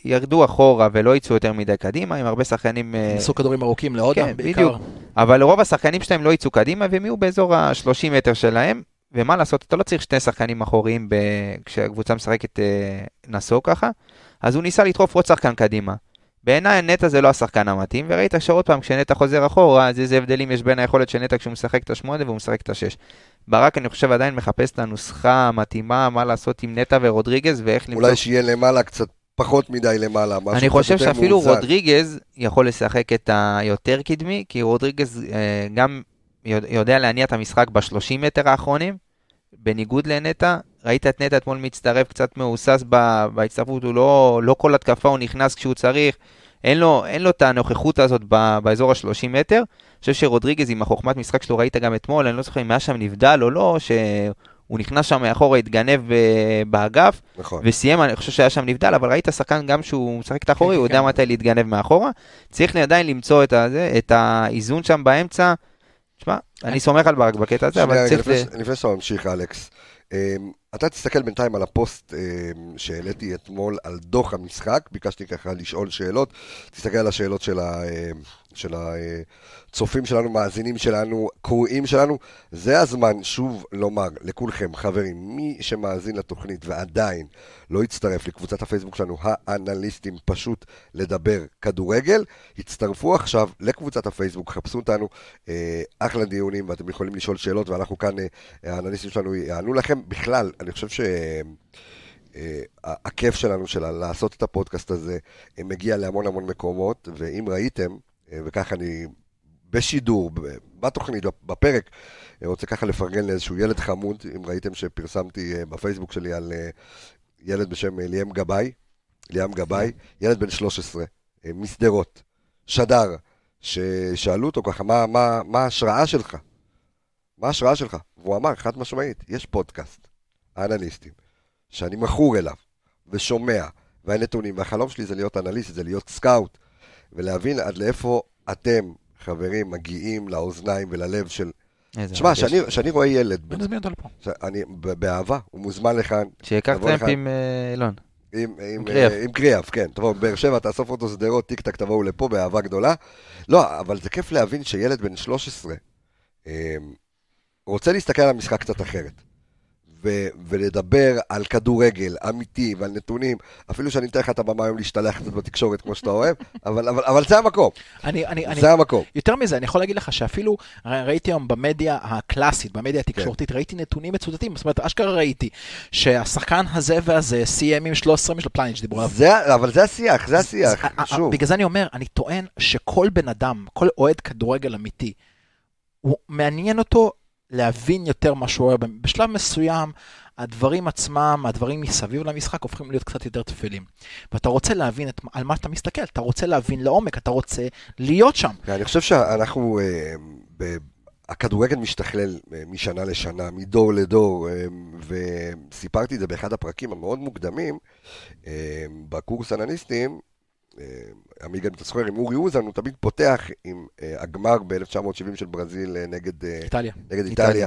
ירדו אחורה ולא יצאו יותר מדי קדימה, עם הרבה שחקנים... אה, ניסו כדורים ארוכים להודה, כן, בעיקר. בדיוק. אבל רוב השחקנים שלהם לא יצאו קדימה והם יהיו באזור ה-30 מטר שלהם, ומה לעשות, אתה לא צריך שני שחקנים אחוריים ב... כשהקבוצה משחקת אה, נסוג ככה, אז הוא ניסה לדחוף עוד שחקן קדימה. בעיניי נטע זה לא השחקן המתאים, וראית שעוד פעם כשנטע חוזר אחורה, אז איזה הבדלים יש בין היכולת של נטע כשהוא משחק את השמונה והוא משחק את השש. ברק אני חושב עדיין מחפש את הנוסחה המתאימה, מה לעשות עם נטע ורודריגז ואיך למצוא... אולי שיהיה למעלה קצת פחות מדי למעלה. משהו אני חושב שאפילו מאוזן. רודריגז יכול לשחק את היותר קדמי, כי רודריגז אה, גם יודע- יודע להניע את המשחק ב-30 מטר האחרונים, בניגוד לנטע. ראית את נטע אתמול מצטרף קצת מהוסס בהצטרפות, הוא לא, לא כל התקפה הוא נכנס כשהוא צריך, אין לו, אין לו את הנוכחות הזאת ב- באזור ה-30 מטר. אני חושב שרודריגז עם החוכמת משחק שלו ראית גם אתמול, אני לא זוכר אם היה שם נבדל או לא, שהוא נכנס שם מאחורה, התגנב ב- באגף. נכון. וסיים, אני חושב שהיה שם נבדל, אבל ראית שחקן גם שהוא משחק את האחורי, כן, הוא כן. יודע מתי להתגנב מאחורה. צריך עדיין למצוא את, הזה, את האיזון שם באמצע. תשמע, אני סומך על ברק בקטע הזה, אבל צריך... לפני שאתה ממשיך, אלכס. אמ, אתה תסתכל בינתיים על הפוסט אמ, שהעליתי אתמול על דוח המשחק, ביקשתי ככה לשאול שאלות, תסתכל על השאלות של ה- אמ, של הצופים שלנו, מאזינים שלנו, קוראים שלנו. זה הזמן שוב לומר לכולכם, חברים, מי שמאזין לתוכנית ועדיין לא יצטרף לקבוצת הפייסבוק שלנו, האנליסטים, פשוט לדבר כדורגל, הצטרפו עכשיו לקבוצת הפייסבוק, חפשו אותנו, אה, אחלה דיונים, ואתם יכולים לשאול שאלות, ואנחנו כאן, אה, האנליסטים שלנו יענו לכם. בכלל, אני חושב ש... אה, הכיף שלנו של לעשות את הפודקאסט הזה אה, מגיע להמון המון מקומות, ואם ראיתם, וככה אני בשידור, בתוכנית, בפרק, אה, רוצה ככה לפרגן לאיזשהו ילד חמוד, אם ראיתם שפרסמתי אה, בפייסבוק שלי על אה, ילד בשם אה, ליאם גבאי, ליאם גבאי, ילד בן 13, אה, משדרות, שדר, ששאלו אותו ככה, מה, מה, מה ההשראה שלך? מה ההשראה שלך? והוא אמר, חד משמעית, יש פודקאסט. האנליסטים, שאני מכור אליו, ושומע, והנתונים, והחלום שלי זה להיות אנליסט, זה להיות סקאוט, ולהבין עד לאיפה אתם, חברים, מגיעים לאוזניים וללב של... תשמע. כשאני- רואה ילד, בוא נזמין אותו לפה. אני, באהבה, הוא מוזמן לכאן, שיקח טרמפ. עם אה, אילון. עם, עם, קריאף. אה, עם קריאף, כן. תבואו, באר שבע, תאסוף אותו שדרות, טיק טק, תבואו לפה באהבה גדולה. לא, אבל זה כיף להבין שילד בן 13 אה, רוצה להסתכל על המשחק קצת אחרת. ו- ולדבר על כדורגל אמיתי ועל נתונים, אפילו שאני אתן לך את הבמה היום להשתלח קצת בתקשורת כמו שאתה אוהב, אבל, אבל, אבל זה המקום, אני, אני, אני, זה המקום. יותר מזה, אני יכול להגיד לך שאפילו ראיתי היום במדיה הקלאסית, במדיה התקשורתית, ראיתי נתונים מצוטטים, זאת אומרת, אשכרה ראיתי שהשחקן הזה והזה סיים עם 13 של פלניץ' דיברו עליו. זה, אבל זה השיח, זה השיח, שוב. בגלל זה אני אומר, אני טוען שכל בן אדם, כל אוהד כדורגל אמיתי, הוא מעניין אותו להבין יותר מה שהוא אוהב. בשלב מסוים, הדברים עצמם, הדברים מסביב למשחק הופכים להיות קצת יותר טפלים. ואתה רוצה להבין את, על מה אתה מסתכל, אתה רוצה להבין לעומק, אתה רוצה להיות שם. אני חושב שאנחנו, אה, ב- הכדורגל משתכלל אה, משנה לשנה, מדור לדור, אה, וסיפרתי את זה באחד הפרקים המאוד מוקדמים, אה, בקורס אנליסטים, עמיגה אם אתה זוכר, עם אורי אוזן, הוא תמיד פותח עם אה, הגמר ב-1970 של ברזיל אה, נגד, אה, איטליה. נגד. איטליה,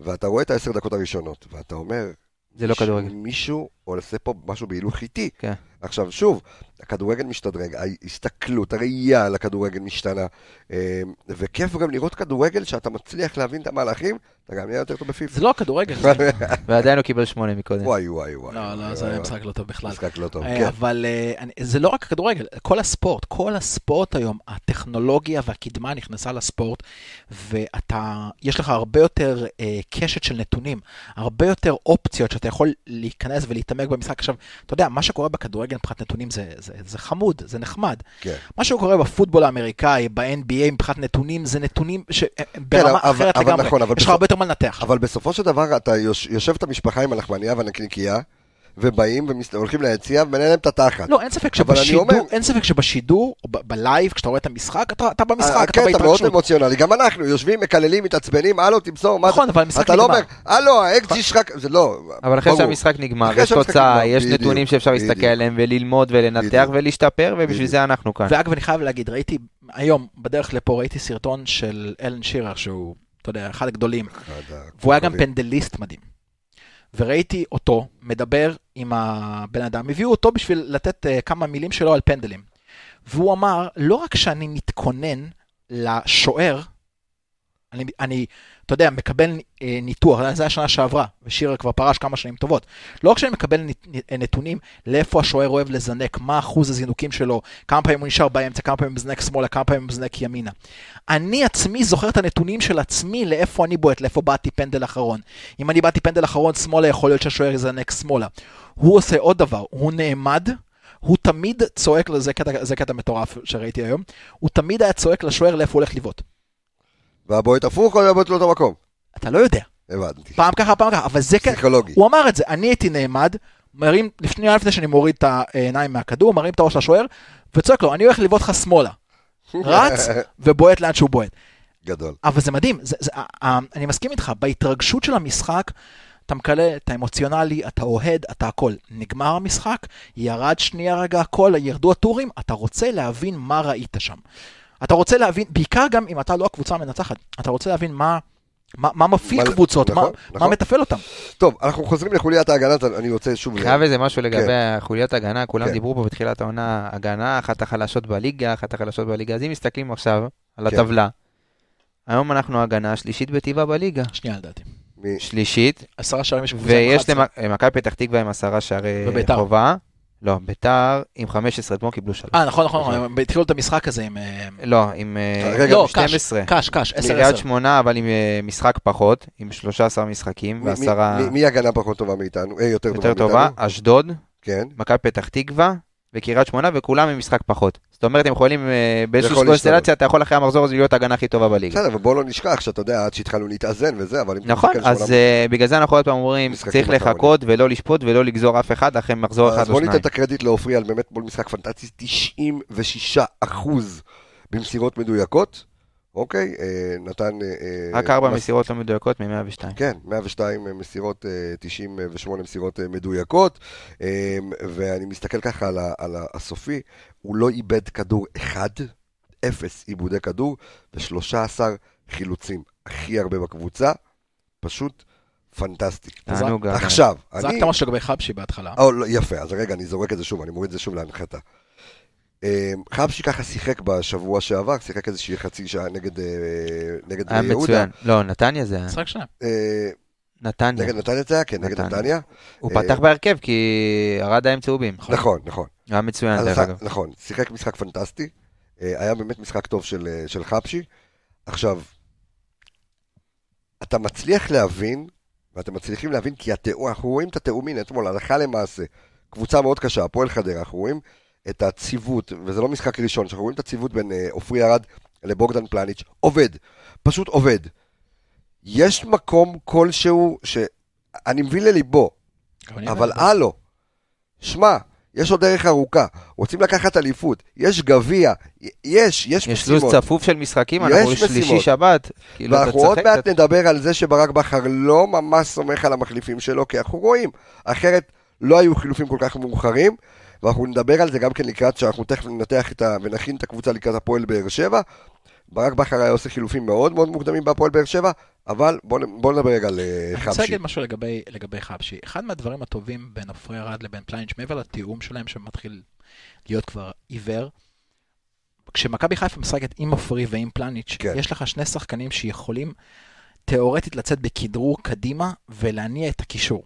ואתה רואה את העשר דקות הראשונות, ואתה אומר, זה לא כדורגל. מישהו עושה פה משהו בהילוך איטי. כן. עכשיו, שוב, הכדורגל משתדרג, ההסתכלות, הראייה על הכדורגל משתנה, אה, וכיף גם לראות כדורגל שאתה מצליח להבין את המהלכים, אתה גם נהיה יותר טוב בפיפ"א. זה לא הכדורגל. ועדיין הוא קיבל שמונה מקודם. וואי, וואי, וואי. לא, לא, זה משחק לא טוב בכלל. משחק לא טוב, אה, כן. אבל אה, אני- זה לא רק הכדורגל, כל הספורט, כל הספורט היום, הטכנולוגיה והקדמה נכנסה לספורט, ואתה, יש לך הרבה יותר קשת של נתונים, הרבה יותר אופציות שאתה יכול להיכנס ולהתעמק במשחק. עכשיו, אתה יודע, מה שקורה בכדורגל מבחינת נתונים זה, זה, זה חמוד, זה נחמד. כן. מה שקורה בפוטבול האמריקאי, ב-NBA מבחינת נתונים, זה נתונים שברמה אבל- אחרת אבל לגמרי. נכון, אבל יש לך בסוף- הרבה יותר מה לנתח. אבל בסופו של דבר, אתה יוש- יושב את המשפחה עם הלחמניה והנקניקייה, ובאים והולכים ליציע ומנהל להם את התחת. לא, אין ספק שבשידור, אומר- אין ספק שבשידור, או ב- בלייב, כשאתה רואה את המשחק, אתה, אתה במשחק, אתה הקטע מאוד בהתרגשות. אמוציונלי, גם אנחנו יושבים, מקללים, מתעצבנים, הלו, תמסור, מה נכון, זה? אבל המשחק אתה לא נגמר. אומר, הלו, האקג'י שלך, זה לא, אבל אחרי ברור. שהמשחק נגמר, יש תוצאה, נגמר, יש בדיוק, נתונים שאפשר להסתכל. עליהם וללמוד ולנתח. ולהשתפר, ובשביל. זה אנחנו כאן. ואגב, אני חייב להגיד, ראיתי, היום, בדרך לפה, ראיתי סרטון של אלן שירר, שהוא, אתה יודע, אחד הגדולים, והוא היה גם פנדליסט מדהים. וראיתי אותו מדבר עם הבן אדם, הביאו אותו בשביל לתת uh, כמה מילים שלו על פנדלים. והוא אמר, לא רק שאני מתכונן לשוער, אני, אני אתה יודע, מקבל אה, ניתוח, זה היה שנה שעברה, ושירה כבר פרש כמה שנים טובות. לא רק שאני מקבל נת, נתונים לאיפה השוער אוהב לזנק, מה אחוז הזינוקים שלו, כמה פעמים הוא נשאר באמצע, כמה פעמים הוא מזנק שמאלה, כמה פעמים הוא מזנק ימינה. אני עצמי זוכר את הנתונים של עצמי לאיפה אני בועט, לאיפה באתי פנדל אחרון. אם אני באתי פנדל אחרון שמאלה, יכול להיות שהשוער יזנק שמאלה. הוא עושה עוד דבר, הוא נעמד, הוא תמיד צועק, זה קטע מטורף שראיתי היום, הוא תמיד היה צועק לשוער לאיפה הוא הולך לבעוט. והבועט הפוך או הבועט לאותו מקום? אתה לא יודע. הבנתי. פעם ככה, פעם ככה, אבל זה כן, פסיכולוגי. הוא אמר את זה, אני הייתי נעמד, מרים, לפני, לפני שאני מוריד את העיניים מהכדור, מרים את הראש לשוער, וצועק לו, אני הולך לבעוט לך שמאלה. רץ ובועט לאן שהוא בועט. גדול. אבל זה מדהים, זה, זה, אה, אני מסכים איתך, בהתרגשות של המשחק, אתה מקלל, אתה אמוציונלי, אתה אוהד, אתה הכל. נגמר המשחק, ירד שנייה רגע הכל, ירדו הטורים, אתה רוצה להבין מה ראית שם. אתה רוצה להבין, בעיקר גם אם אתה לא הקבוצה המנצחת, אתה רוצה להבין מה, מה, מה מפעיל מה- קבוצות, נכון, מה, נכון. מה מתפעל אותם. טוב, אנחנו חוזרים לחוליית ההגנה, אני רוצה שוב... חייב איזה משהו לגבי כן. חוליית הגנה, כולם כן. דיברו פה בתחילת העונה, הגנה, אחת החלשות בליגה, אחת החלשות בליגה, אז אם מסתכלים עכשיו על כן. הטבלה, היום אנחנו הגנה השלישית בטבעה בליגה. שנייה לדעתי. מ- שלישית, עשרה שערים יש בקבוצה עם ויש 11. למכבי פתח תקווה עם עשרה שערי וביתר. חובה. לא, ביתר עם 15, אתמול קיבלו שלוש. אה, נכון, נכון, נכון, התחילו את המשחק הזה עם... אה, לא, עם אה, רגע, לא, קאש, 12. קאש, קאש, 10-10. קריית שמונה, אבל עם אה, משחק פחות, עם 13 משחקים, מי- ועשרה מי- הגנה פחות טובה מאיתנו? אה, יותר טובה יותר מאיתנו? טובה, אשדוד, כן. מכבי פתח תקווה וקריית שמונה, וכולם עם משחק פחות. זאת אומרת, הם יכולים אה, באיזושהי. קונסטלציה, אתה יכול אחרי המחזור הזה להיות ההגנה הכי טובה בליגה. בסדר, אבל בוא לא נשכח שאתה יודע, עד שהתחלנו להתאזן וזה, אבל אם נכון, אז אה, בגלל זה אנחנו עוד פעם אומרים, צריך. לחכות ולא לשפוט ולא לגזור אף אחד אחרי מחזור אחד אז או בוא ניתן שניים. את הקרדיט לעופרי על באמת מול משחק פנטסטי, 96 אחוז במסירות מדויקות, אוקיי? אה, נתן... אה, אה, רק ארבע מס- מסירות לא מדויקות מ-102. כן, 102 מסירות, אה, 98 מסירות אה, מדויקות, אה, ואני מסתכל ככה על, ה- על הסופי, הוא לא איבד כדור אחד, אפס עיבודי כדור, ו-13 חילוצים, הכי הרבה בקבוצה, פשוט פנטסטי. עכשיו, זרקת אני... משהו לגבי חבשי בהתחלה. או, לא, יפה, אז רגע, אני זורק את זה שוב, אני מוריד את זה שוב להנחתה. אה, חבשי ככה שיחק בשבוע שעבר, שיחק איזושהי חצי שעה נגד, אה, היה בני יהודה. מצוין. לא, נתניה זה היה. משחק שלהם. אה, נתניה. נגד נתניה זה היה? כן, נגד נתניה. הוא אה, פתח בהרכב כי ארד היה עם צהובים. נכון, נכון. היה מצוין, דרך אגב. נכון, שיחק משחק פנטסטי. אה, היה באמת משחק טוב של, אה, של חבשי. עכשיו, אתה מצליח להבין, ואתם מצליחים להבין, כי התיאום, אנחנו רואים את התיאום, הנה אתמול, הלכה למעשה, קבוצה מאוד קשה, הפועל חדרה, אנחנו רואים את הציוות, וזה לא משחק ראשון, שאנחנו רואים את הציוות בין אה, עופרי ארד לבוגדן פלניץ', עובד, פשוט עובד. יש מקום כלשהו שאני מבין לליבו, אני אבל הלו, שמע, יש עוד דרך ארוכה, רוצים לקחת אליפות, יש גביע, יש, יש יש לו"ז משימות. צפוף של משחקים, יש אנחנו משימות. שלישי שבת. כאילו, ואנחנו עוד מעט נדבר על זה שברק בכר לא ממש סומך על המחליפים שלו, כי אנחנו רואים, אחרת לא היו חילופים כל כך מאוחרים, ואנחנו נדבר על זה גם כן לקראת, שאנחנו תכף ננתח את ה... ונכין את הקבוצה לקראת הפועל באר שבע. ברק בכר היה עושה חילופים מאוד מאוד מוקדמים בהפועל באר שבע, אבל בואו בוא נדבר רגע על אה, אני רוצה חבשי. להגיד משהו לגבי, לגבי חבשי. אחד מהדברים הטובים בין עופרי ארד לבין פלאניץ', מעבר לתיאום שלהם שמתחיל להיות כבר עיוור, כשמכבי חיפה משחקת עם עופרי ועם פלאניץ', כן. יש לך שני שחקנים שיכולים תאורטית לצאת בכדרור קדימה ולהניע את הקישור.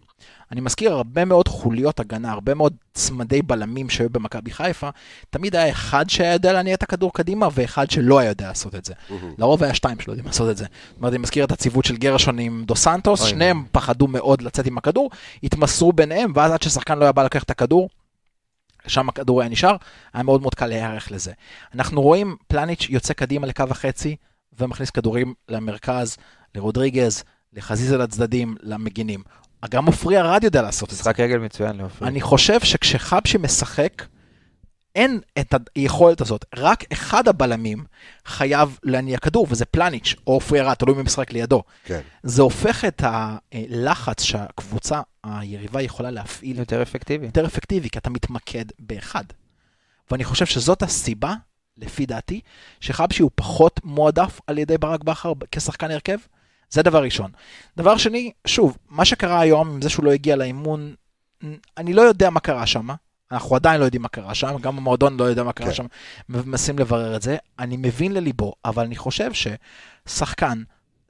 אני מזכיר הרבה מאוד חוליות הגנה, הרבה מאוד צמדי בלמים שהיו במכבי חיפה, תמיד היה אחד שהיה יודע להניע את הכדור קדימה ואחד שלא היה יודע לעשות את זה. מהמם. לרוב היה שתיים שלא יודעים לעשות את זה. זאת אומרת, אני מזכיר את הציוות של גרשון עם דו סנטוס, אוי, שניהם פחדו מאוד לצאת עם הכדור, התמסרו ביניהם, ואז עד ששחקן לא היה בא לקחת את הכדור, שם הכדור היה נשאר, היה מאוד מאוד קל להיערך לזה. אנחנו רואים פלניץ' יוצא קדימה לקו החצי, ומכניס כדורים למרכז, לרודריגז, לחזיזה לצדדים, למגינים. גם עופרי ארד יודע לעשות את זה. משחק רגל מצוין לעופרי. אני חושב שכשחבשי משחק, אין את היכולת הזאת. רק אחד הבלמים חייב להניע כדור, וזה פלניץ' או עופרי ארד, תלוי מי משחק לידו. כן. זה הופך את הלחץ שהקבוצה היריבה יכולה להפעיל יותר אפקטיבי. יותר אפקטיבי, כי אתה מתמקד באחד. ואני חושב שזאת הסיבה, לפי דעתי, שחבשי הוא פחות מועדף על ידי ברק בכר כשחקן הרכב. זה דבר ראשון. דבר שני, שוב, מה שקרה היום עם זה שהוא לא הגיע לאימון, אני לא יודע מה קרה שם. אנחנו עדיין לא יודעים מה קרה שם, גם המועדון לא יודע מה קרה כן. שם, מנסים לברר את זה. אני מבין לליבו, אבל אני חושב ששחקן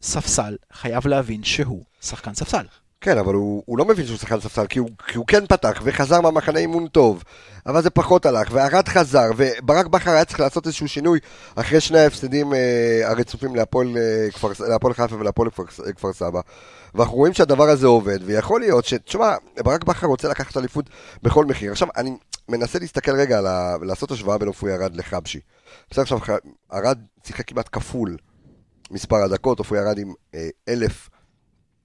ספסל חייב להבין שהוא שחקן ספסל. כן, אבל הוא, הוא לא מבין שהוא שחקן ספסל, כי הוא, כי הוא כן פתח וחזר מהמחנה אימון טוב, אבל זה פחות הלך, וערד חזר, וברק בכר היה צריך לעשות איזשהו שינוי אחרי שני ההפסדים אה, הרצופים להפועל, אה, חיפה ולהפועל כפר, כפר סבא, ואנחנו רואים שהדבר הזה עובד, ויכול להיות ש... תשמע, ברק בכר רוצה לקחת אליפות בכל מחיר. עכשיו, אני מנסה להסתכל רגע, ה... לעשות השוואה בין עופרי ארד לחבשי. בסדר, עכשיו, ארד שיחק כמעט כפול מספר הדקות, עופרי ארד עם אה, אלף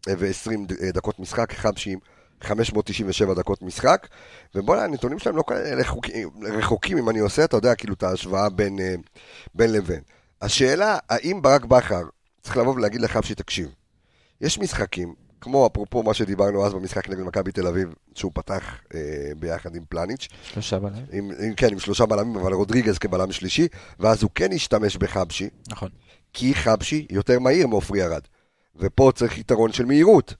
ו-20 דקות משחק, חבשי עם 597 דקות משחק, ובוא'נה, הנתונים שלהם לא כאלה רחוקים, רחוקים, אם אני עושה, אתה יודע, כאילו, את ההשוואה בין, אה, בין לבין. השאלה, האם ברק בכר צריך לבוא ולהגיד לחבשי, תקשיב, יש משחקים, כמו אפרופו מה שדיברנו אז במשחק נגד מכבי תל אביב, שהוא פתח אה, ביחד עם פלניץ', שלושה בלם. עם, עם, כן, עם שלושה בלמים, אבל רודריגז כבלם שלישי, ואז הוא כן השתמש בחבשי, נכון. כי חבשי יותר מהיר מעופרי ארד. ופה צריך יתרון של מהירות.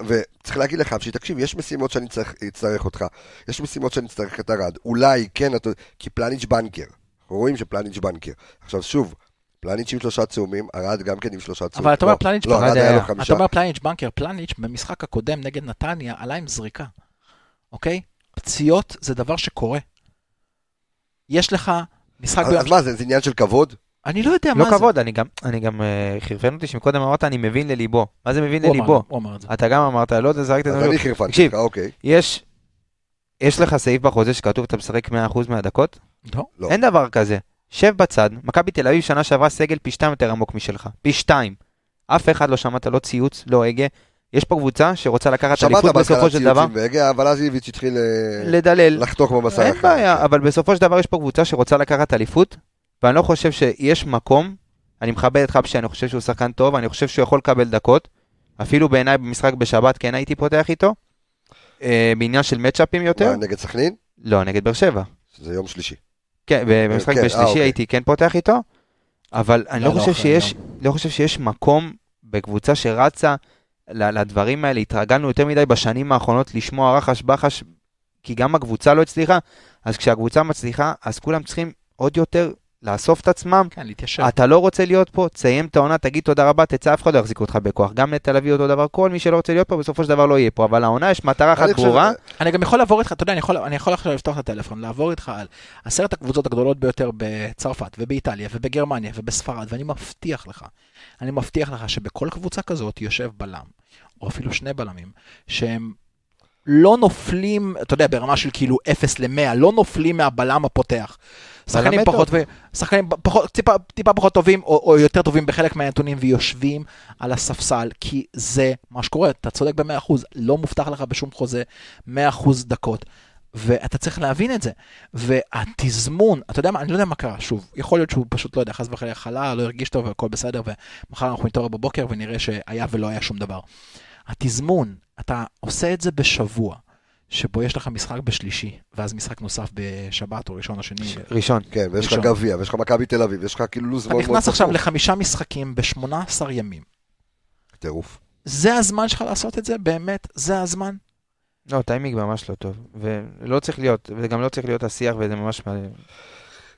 וצריך להגיד לחבשי, תקשיב, יש משימות שאני צריך, אצטרך אותך, יש משימות שאני אצטרך את ארד. אולי, כן, אתה, כי פלניץ' בנקר. אנחנו רואים שפלניץ' בנקר. עכשיו שוב, פלניץ' עם שלושה צהובים, ארד גם כן עם שלושה צהובים. אבל אתה אומר לא, פלניץ' לא. ארד היה לו אתה חמישה. אתה אומר פלניץ' בנקר, פלניץ' במשחק הקודם נגד נתניה עלה עם זריקה, אוקיי? פציעות זה דבר שקורה. יש לך משחק אז. אז מה זה, זה עניין של כבוד? אני לא יודע לא מה זה. כבוד, אני גם, אני גם אה, חרפן אותי שמקודם אמרת, אני מבין לליבו. מה זה מבין הוא אמר- לליבו? הוא אמר את זה. אתה גם אמרת, לא יודע, זרקת את אז זה. אני חרפנתי תקשיב, אוקיי. יש, יש לך סעיף בחוזה שכתוב אתה משחק 100% מהדקות? לא. לא. אין דבר כזה. שב בצד, מכבי תל אביב שנה שעברה סגל פי שתיים יותר עמוק משלך. פי שתיים. אף אחד לא שמעת, לא ציוץ, לא הגה. יש פה קבוצה שרוצה לקחת שמעת אליפות בהתחלה בסופו של דבר, ציוצים והגיע, אבל אז איביץ' התחיל אה, לדלל. לחתוך בבשר אין אחר. בעיה, אבל בסופו של דבר יש פה קבוצה שרוצה לקחת אליפות, ואני לא חושב שיש מקום, אני מכבד את חבשי, אני חושב שהוא שחקן טוב, אני חושב שהוא יכול לקבל דקות. אפילו בעיניי במשחק בשבת כן הייתי פותח איתו. אה, בעניין של מצ'אפים יותר. מה, נגד סכנין? לא, נגד באר שבע. זה יום שלישי. כן, במשחק כן, אה, בשלישי אוקיי. הייתי כן פותח איתו, אבל אני לא, לא לא חושב שיש, לא חושב שיש מקום בקבוצה שרצה לדברים האלה, התרגלנו יותר מדי בשנים האחרונות לשמוע רחש בחש, כי גם הקבוצה לא הצליחה, אז כשהקבוצה מצליחה, אז כולם צריכים עוד יותר לאסוף את עצמם. כן, להתיישב. אתה לא רוצה להיות פה, תסיים את העונה, תגיד תודה רבה, תצא, אף אחד לא יחזיק אותך בכוח. גם לתל אביב אותו דבר, כל מי שלא רוצה להיות פה, בסופו של דבר לא יהיה פה. אבל העונה יש מטרה אחת ברורה, אני גם יכול לעבור איתך, אתה יודע, אני יכול, אני יכול עכשיו לפתוח את הטלפון, לעבור איתך על עשרת הקבוצות הגדולות ביותר בצרפת ובאיטליה ובגרמניה ובספרד, ואני מבטיח לך, אני מבטיח לך שבכל קבוצה כזאת יושב בלם, או אפילו שני בלמים, שהם לא נופלים, אתה יודע, ברמה של כאילו 0 ל-100, לא נופלים מהבלם הפותח. שחקנים פחות, ו... שחקנים פחות, טיפה, טיפה פחות טובים, או, או יותר טובים בחלק מהנתונים, ויושבים על הספסל, כי זה מה שקורה, אתה צודק ב-100%, לא מובטח לך בשום חוזה 100% דקות. ואתה צריך להבין את זה. והתזמון, אתה יודע מה, אני לא יודע מה קרה, שוב, יכול להיות שהוא פשוט, לא יודע, חס וחלילה חלה, לא הרגיש טוב והכל בסדר, ומחר אנחנו נתעורר בבוקר ונראה שהיה ולא היה שום דבר. התזמון, אתה עושה את זה בשבוע, שבו יש לך משחק בשלישי, ואז משחק נוסף בשבת או ראשון או שני. ראשון. כן, ויש לך. גביע, ויש לך מכבי תל אביב, יש לך כאילו לו"ז אתה מאוד מאוד נכנס עכשיו. לחמישה משחקים ב-18 ימים. טירוף. זה הזמן שלך לעשות את זה? באמת? זה הזמן? לא, טיימינג ממש לא טוב. ולא צריך להיות, וגם לא צריך להיות השיח, וזה ממש...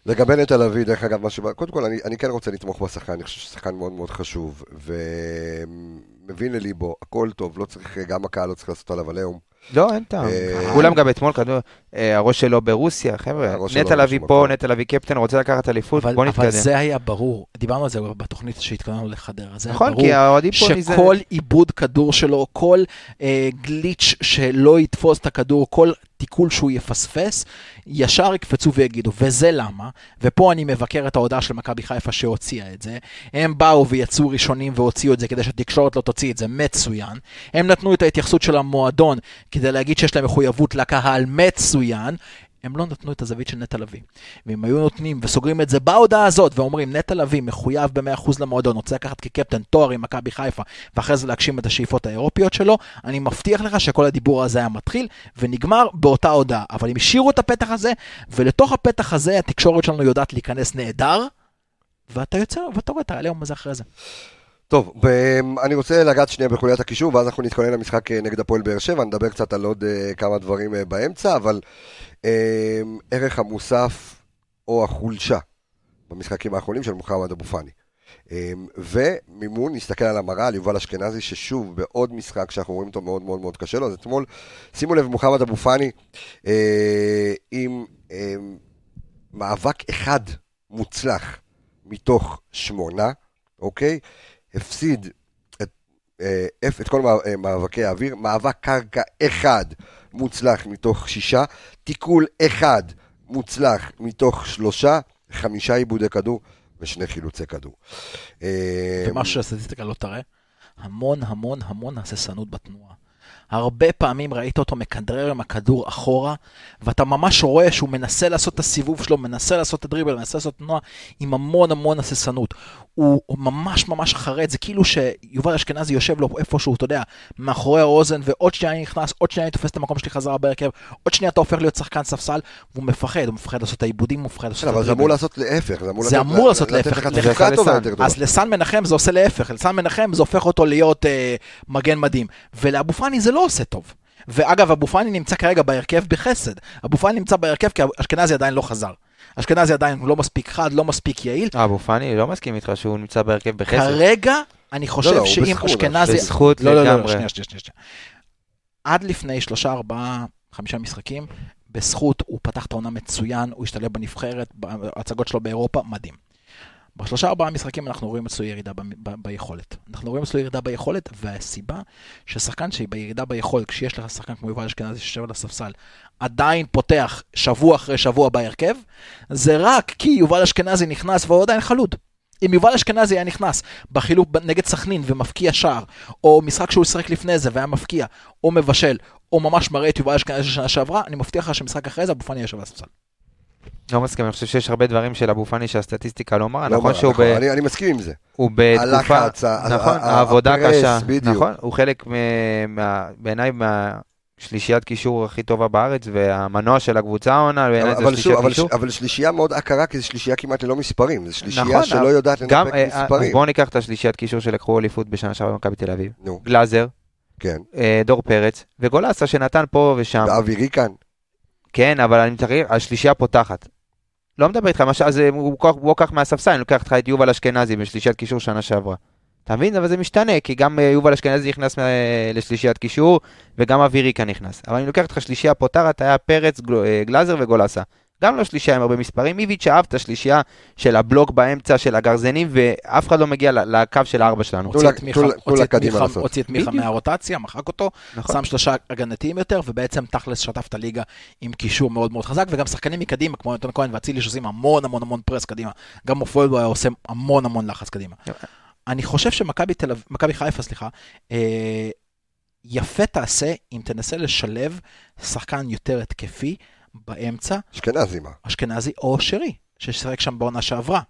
לגבי נטע לביא, דרך אגב, מה שבא, קודם כל, אני, אני כן רוצה לתמוך בשחקן, אני חושב ששחקן מאוד מאוד חשוב, ומבין לליבו, הכל טוב, לא צריך, גם הקהל לא צריך לעשות עליו עליהום. לא, אין טעם. אה, כולם גם אתמול כדור, אה, הראש שלו ברוסיה, חבר'ה. נטע לביא פה. נטע לביא קפטן, רוצה לקחת אליפות, אבל, בוא אבל נתקדם. זה היה ברור, דיברנו על זה בתוכנית שהתכוננו לחדרה, זה היה נכון, ברור. שכל עיבוד כדור שלו, כל אה, גליץ' שלא יתפוס את הכדור, כל תיקול שהוא יפספס, ישר יקפצו ויגידו, וזה למה, ופה אני מבקר את ההודעה של מכבי חיפה שהוציאה את זה, הם באו ויצאו ראשונים והוציאו את זה כדי שהתקשורת לא תוציא את זה, מצוין, הם נתנו את ההתייחסות של המועדון כדי להגיד שיש להם מחויבות לקהל, מצוין, הם לא נתנו את הזווית של נטע לביא. ואם היו נותנים וסוגרים את זה בהודעה הזאת ואומרים נטע לביא מחויב ב-100% למועדון, רוצה לקחת כקפטן תואר עם מכבי חיפה ואחרי זה להגשים את השאיפות האירופיות שלו, אני מבטיח לך שכל הדיבור הזה היה מתחיל ונגמר באותה הודעה. אבל הם השאירו את הפתח הזה, ולתוך הפתח הזה התקשורת שלנו יודעת להיכנס נהדר, ואתה יוצר, ואתה רואה את העליהום הזה אחרי זה. טוב, אני רוצה לגעת שנייה בחוליית הקישור, ואז אנחנו נתכונן למשחק אה, נגד הפועל באר שבע, נדבר קצת על עוד אה, כמה דברים אה, באמצע, אבל אה, ערך המוסף או החולשה במשחקים האחרונים של מוחמד אבו פאני. אה, ומימון, נסתכל על המראה, על יובל אשכנזי, ששוב, בעוד משחק שאנחנו רואים אותו מאוד מאוד מאוד קשה לו, אז אתמול, שימו לב, מוחמד אבו פאני עם אה, מאבק אחד מוצלח מתוך שמונה, אוקיי? הפסיד את, אה, אפ- את כל אה, מאבקי האוויר, מאבק קרקע אחד מוצלח מתוך שישה, תיקול אחד מוצלח מתוך שלושה, חמישה עיבודי כדור ושני חילוצי כדור. אה, ומה שהסטטיסטיקה לא תראה, המון המון המון הססנות בתנועה. הרבה פעמים ראית אותו מכדרר עם הכדור אחורה, ואתה ממש רואה שהוא מנסה לעשות את הסיבוב שלו, מנסה לעשות את הדריבל, מנסה לעשות תנועה עם המון המון הססנות. הוא, ממש ממש חרד, זה כאילו שיובל אשכנזי יושב לו איפשהו, אתה יודע, מאחורי האוזן, ועוד שנייה אני נכנס, עוד שנייה אני תופס את המקום שלי חזרה בהרכב, עוד שנייה אתה הופך להיות שחקן ספסל, והוא מפחד, הוא מפחד לעשות את העיבודים, הוא מפחד לעשות את אבל זה הדריבל. אמור לעשות להפך, זה אמור לעשות להפך. אז לסן מנחם זה עושה להפך, לסן מנחם זה הופך אותו להיות אה, מגן מדהים, ולאבו פאני זה לא עושה טוב. ואגב, אבו פאני נמצא כרגע בהרכב בחסד. אבו פאני נמצא בהרכב כי אשכנזי עדיין לא חזר. אשכנזי עדיין לא מספיק חד, לא מספיק יעיל. אה, אבו פאני, לא מסכים איתך שהוא נמצא בהרכב בחסד. כרגע, אני לא, חושב לא, הוא שאם בזכות, אשכנזי... בזכות לא, לא, לא, לגמרי. שנייה, שנייה, שנייה. שנייה. עד לפני שלושה, ארבעה, חמישה משחקים, בזכות הוא פתח את העונה מצוין, הוא השתלב בנבחרת, בהצגות שלו באירופה, מדהים. בשלושה ארבעה משחקים אנחנו רואים אצלו ירידה ב- ב- ביכולת. אנחנו רואים אצלו ירידה ביכולת, והסיבה ששחקן שהיא בירידה ביכולת, כשיש לך שחקן כמו יובל אשכנזי שיושב על הספסל, עדיין פותח שבוע אחרי שבוע בהרכב, זה רק כי יובל אשכנזי נכנס והוא עדיין חלוד. אם יובל אשכנזי היה נכנס בחילוק נגד סכנין ומפקיע שער, או משחק שהוא שיחק לפני זה והיה מפקיע, או מבשל, או ממש מראה את יובל אשכנזי של שנה שעברה, אני מבטיח לך שמשחק אחרי זה אבו פאני יושב על הספסל. לא מסכים, אני חושב שיש הרבה דברים של אבו פאני שהסטטיסטיקה לא מראה, לא נכון מראה, שהוא ב- אני אני מסכים עם זה. הוא בתקופה, הלחץ, נכון, העבודה קשה, בדיוק. נכון, הוא חלק מה- בעיניי מהשלישיית קישור הכי טובה בארץ, והמנוע של הקבוצה העונה, בעיניי זה אבל שלישיית אבל, קישור. אבל שלישייה מאוד עקרה, כי זו שלישייה כמעט ללא מספרים. זו שלישייה נכון, שלא יודעת גם, לנפק אה, אז מספרים. בואו ניקח את השלישיית קישור שלקחו אליפות בשנה שעברה במכבי תל אביב. נו, גלאזר, כן. אה, דור פרץ, וגולסה שנתן פה ושם. ואווירי כאן. כן, אבל אני מתאר, השלישייה פותחת. לא מדבר איתך, משל, אז אה, הוא הוא לוקח מהספסל, אני לוקח איתך את יובל אשכנזי בשלישיית קישור שנה שעברה. אתה מבין? אבל זה משתנה, כי גם אה, יובל אשכנזי נכנס אה, לשלישיית קישור, וגם אוויריקה נכנס. אבל אני לוקח איתך שלישייה פותחת, היה פרץ, גל- גלאזר וגולסה. גם לא שלישייה עם הרבה מספרים, איביץ' אהב את השלישייה של הבלוק באמצע של הגרזנים, ואף אחד לא מגיע לקו של הארבע שלנו. תנו הוציא את מיכה-. מהרוטציה, מחק אותו, נכון. שם שלושה הגנתיים יותר, ובעצם תכלס שטף את הליגה עם קישור מאוד מאוד חזק, וגם שחקנים מקדימה, כמו יונתן כהן ואצילי, שעושים המון המון המון פרס קדימה. גם מופוידו היה עושה המון המון לחץ קדימה. אני חושב שמכבי תל אביב, מכבי חיפה, סליחה, אה, יפה תעשה אם תנסה לשלב שחקן יותר התקפי באמצע, אשכנזי מה. אשכנזי או שרי, ששיחק שם בעונה שעברה.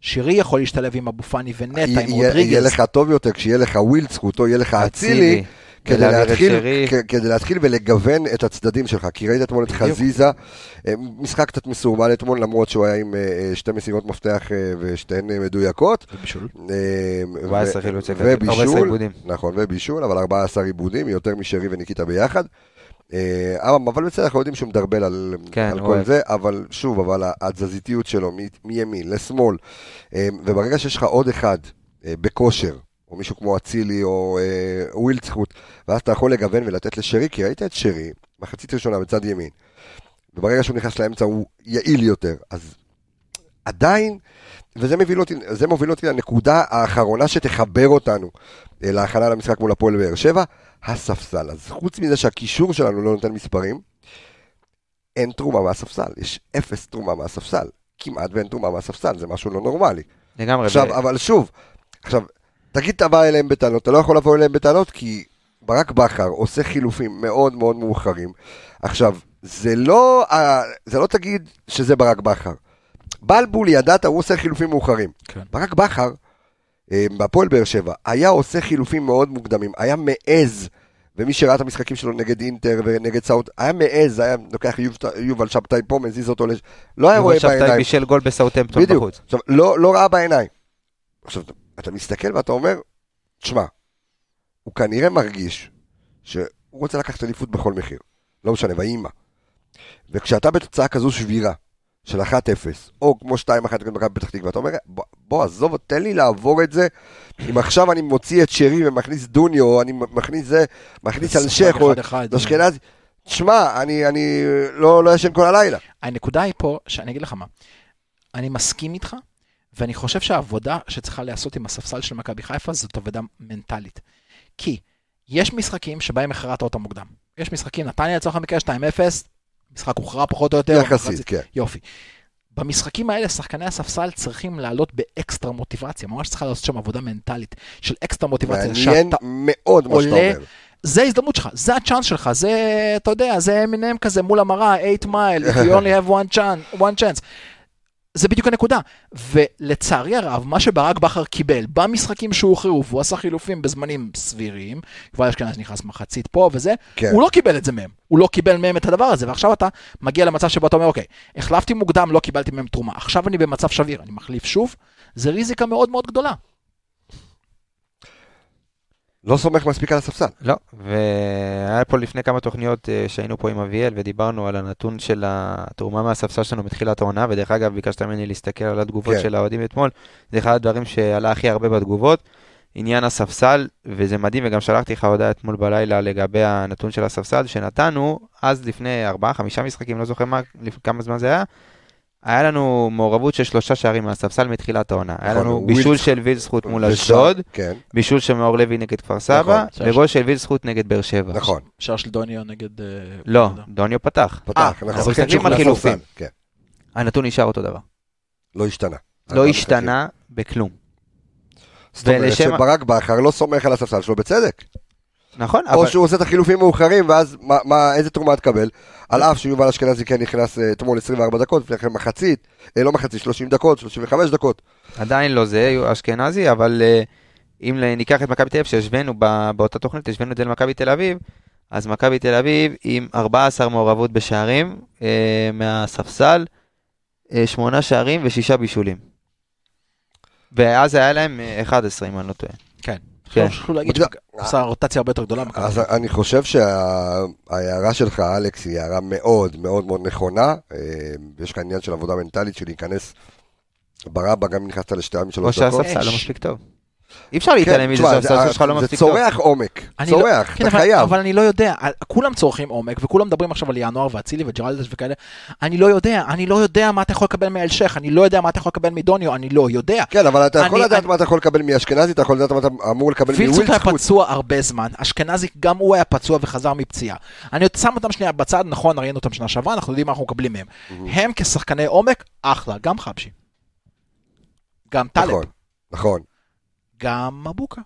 שרי יכול להשתלב עם אבו פאני ונטע, עם יהיה- יהיה רודריגז. לך טוב יותר כשיהיה לך ווילדסקוט או יהיה לך אצילי, כדי להתחיל. כ- כדי להתחיל ולגוון את הצדדים שלך, כי ראית אתמול את. חזיזה, אה, משחק קצת מסורבל אתמול, למרות שהוא היה עם אה, אה, שתי מסירות מפתח ושתיהן מדויקות. ובישול. 14 ו- חילוצי כדור, 14 ובישול, עיבודים. נכון, ובישול, אבל 14 עיבודים, יותר משרי וניקיטה ביחד. אה, אבל בסדר, אנחנו יודעים שהוא מדרבל על, כן, על כל. זה, אבל שוב, אבל התזזיתיות שלו מימין לשמאל, אה, וברגע שיש לך עוד אחד אה, בכושר, או מישהו כמו אצילי או אה, ווילדסקוט, ואז אתה יכול לגוון ולתת לשרי, כי ראית את שרי, מחצית ראשונה בצד ימין, וברגע שהוא נכנס לאמצע הוא יעיל יותר, אז עדיין, וזה מוביל אותי, זה מוביל אותי לנקודה האחרונה שתחבר אותנו להכנה למשחק מול הפועל באר שבע, הספסל. אז חוץ מזה שהקישור שלנו לא נותן מספרים, אין תרומה מהספסל, יש אפס תרומה מהספסל. כמעט ואין תרומה מהספסל, זה משהו לא נורמלי. לגמרי. עכשיו, ו- אבל שוב, עכשיו, תגיד אתה בא אליהם בטענות, אתה לא יכול לבוא אליהם בטענות כי ברק בכר עושה חילופים מאוד מאוד מאוחרים. עכשיו, זה לא, זה לא תגיד שזה ברק בכר. בלבול ידעת, הוא עושה חילופים מאוחרים. כן. ברק בכר, בהפועל באר שבע, היה עושה חילופים מאוד מוקדמים, היה מעז, ומי שראה את המשחקים שלו נגד אינטר ונגד סאוט, היה מעז, היה לוקח יוב- יובל שבתאי פה, מזיז אותו, לש... לא היה רואה יובל שבתאי בעיניים. בישל גול בסאוטהמפטון בדיוק. בחוץ. עכשיו, לא, לא ראה בעיניים. עכשיו, אתה מסתכל ואתה אומר, תשמע, הוא כנראה מרגיש שהוא רוצה לקחת אליפות בכל מחיר. לא משנה, ויהי מה. וכשאתה בתוצאה כזו שבירה, של 1-0, או כמו 2-1 נגד מכבי פתח תקווה, אתה אומר, בוא, בוא, עזוב, תן לי לעבור את זה. אם עכשיו אני מוציא את שרי ומכניס דוניו, או אני מכניס זה, מכניס אלשך, או. אשכנזי, תשמע, אני, אני לא לא ישן כל הלילה. הנקודה היא פה, שאני אגיד לך מה, אני מסכים איתך, ואני חושב שהעבודה שצריכה להיעשות עם הספסל של מכבי חיפה זאת עבודה מנטלית. כי יש משחקים שבהם הכרעת אותם מוקדם. יש משחקים, נתניה לצורך המקרה 2-0, משחק הוכרע פחות או יותר. יחסית. כן. יופי. במשחקים האלה שחקני הספסל צריכים לעלות באקסטרה מוטיבציה, ממש צריכה לעשות שם עבודה מנטלית של אקסטרה מוטיבציה. מעניין מאוד מה שאתה אומר. זה ההזדמנות שלך, זה הצ'אנס שלך, זה, אתה יודע, זה אמינם כזה מול המראה, 8 מייל, if you only have one chance, one chance. זה בדיוק הנקודה. ולצערי הרב, מה שברק בכר קיבל במשחקים שהוכרעו, והוא עשה חילופים בזמנים סבירים, כבר אשכנז נכנס מחצית פה וזה, כן. הוא לא קיבל את זה מהם. הוא לא קיבל מהם את הדבר הזה, ועכשיו אתה מגיע למצב שבו אתה אומר, אוקיי, החלפתי מוקדם, לא קיבלתי מהם תרומה, עכשיו אני במצב שביר, אני מחליף שוב, זה ריזיקה מאוד מאוד גדולה. לא סומך מספיק על הספסל. לא, והיה פה לפני כמה תוכניות אה, שהיינו פה עם אביאל ודיברנו על הנתון של התרומה מהספסל שלנו בתחילת העונה, ודרך אגב ביקשת ממני להסתכל על התגובות כן. של האוהדים אתמול, זה אחד הדברים שעלה הכי הרבה בתגובות, עניין הספסל, וזה מדהים, וגם שלחתי לך הודעה אתמול בלילה לגבי הנתון של הספסל שנתנו, אז לפני 4-5 משחקים, לא זוכר מה, כמה זמן זה היה, היה לנו מעורבות של שלושה שערים מהספסל מתחילת העונה. היה נכון, לנו בישול של וילסחוט מול ושם- אשדוד, כן, בישול של מאור לוי נגד כפר סבא, נכון. וגול של וילסחוט נגד באר שבע. נכון. שער של דוניו נגד... אה, לא. דוניו פתח. פתח, אה, נכון. כן, מסתכלים על חילופים. כן, הנתון נשאר אותו דבר. לא השתנה. לא השתנה בכלום. זאת אומרת שברק בכר לא סומך על הספסל שלו בצדק. נכון, או אבל... שהוא עושה את החילופים מאוחרים, ואז מה, מה, איזה תרומה תקבל? על אף שיובל אשכנזי כן נכנס אה, אתמול 24 דקות, לפני כן מחצית, אה, לא מחצית, 30 דקות, 35 דקות. עדיין לא זה, אשכנזי, אבל אה, אם ניקח את מכבי תל אביב, שהשווינו ב- באותה תוכנית, השווינו את זה למכבי תל אביב, אז מכבי תל אביב עם 14 מעורבות בשערים אה, מהספסל, אה, שמונה שערים ושישה בישולים. ואז היה להם אה, 11, אם אני לא טועה. כן. כן. חשוב להגיד שעושה רוטציה הרבה יותר גדולה. אז. אני חושב שההערה שלך, אלכס, היא הערה מאוד מאוד מאוד נכונה. אה, יש לך עניין של עבודה מנטלית של להיכנס ברבא, גם אם נכנסת לשתיים או שלוש דקות. שהספסל לא מספיק טוב. אי אפשר להתעלם מזה תשמע, שהספסל שלך לא זה מספיק טוב. צורח עומק, לא- צורח, כן, אתה אבל- חייב. אבל אני לא יודע, כולם צורכים עומק, וכולם מדברים עכשיו על ינואר ואצילי וג'רלדש וכאלה. אני לא יודע, אני לא יודע מה אתה יכול לקבל מאלשך, אני לא יודע מה אתה יכול לקבל מדוניו, אני לא יודע. כן, אבל אתה יכול אני- לדעת אני- מה אתה יכול לקבל מאשכנזי, אתה יכול לדעת מה אתה אמור לקבל וילצוט היה מווילדסקוט. פצוע הרבה זמן, אשכנזי גם הוא היה פצוע וחזר מפציעה. אני עוד שם אותם שנייה בצד, נכון, ראינו אותם שנה שעברה, אנחנו יודעים מה אנחנו מקבלים מהם. הם כשחקני עומק, אחלה, גם חבשי. גם טלב, נכון, נכון. גם מבוקה.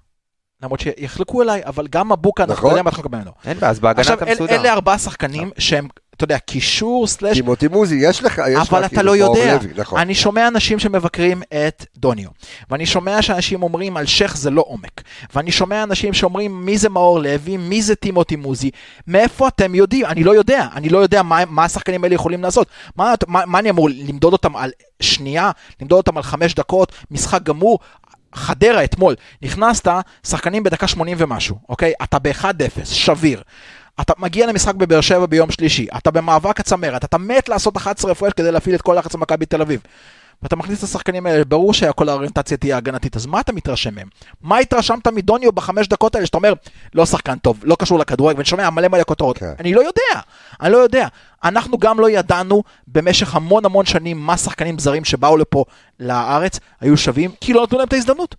למרות שיחלקו אליי, אבל גם מבוקה, אנחנו נכון. יודעים מה אנחנו מקבלים ממנו. אין בעיה, אז בהגנה עכשיו, אתה מסודר. אלה ארבעה שחקנים שהם, אתה יודע, קישור סלאש טימותי מוזי, יש לך, יש לך אבל אתה כאילו לא יודע. נכון. אני שומע אנשים שמבקרים את דוניו, ואני שומע שאנשים אומרים על שייח זה לא עומק, ואני שומע אנשים שאומרים מי זה מאור לוי, מי זה טימותי מוזי, מאיפה אתם יודעים? אני לא יודע, אני לא יודע מה, מה השחקנים האלה יכולים לעשות. מה, מה, מה אני אמור, למדוד אותם על שנייה, למדוד אותם על חמש דקות, משחק גמור? חדרה אתמול, נכנסת, שחקנים בדקה 80 ומשהו, אוקיי? אתה ב-1-0, שביר. אתה מגיע למשחק בבאר שבע ביום שלישי, אתה במאבק הצמרת, אתה מת לעשות 11 הפרש כדי להפעיל את כל לחץ במכבי תל אביב. ואתה מכניס את השחקנים האלה, ברור שכל האוריינטציה תהיה הגנתית, אז מה אתה מתרשם מהם? מה התרשמת מדוניו בחמש דקות האלה שאתה אומר, לא שחקן טוב, לא קשור לכדורגל, ואני שומע מלא מלא כותרות. כן. אני לא יודע, אני לא יודע. אנחנו גם לא ידענו במשך המון המון שנים מה שחקנים זרים שבאו לפה לארץ היו שווים, כי לא נתנו להם את ההזדמנות.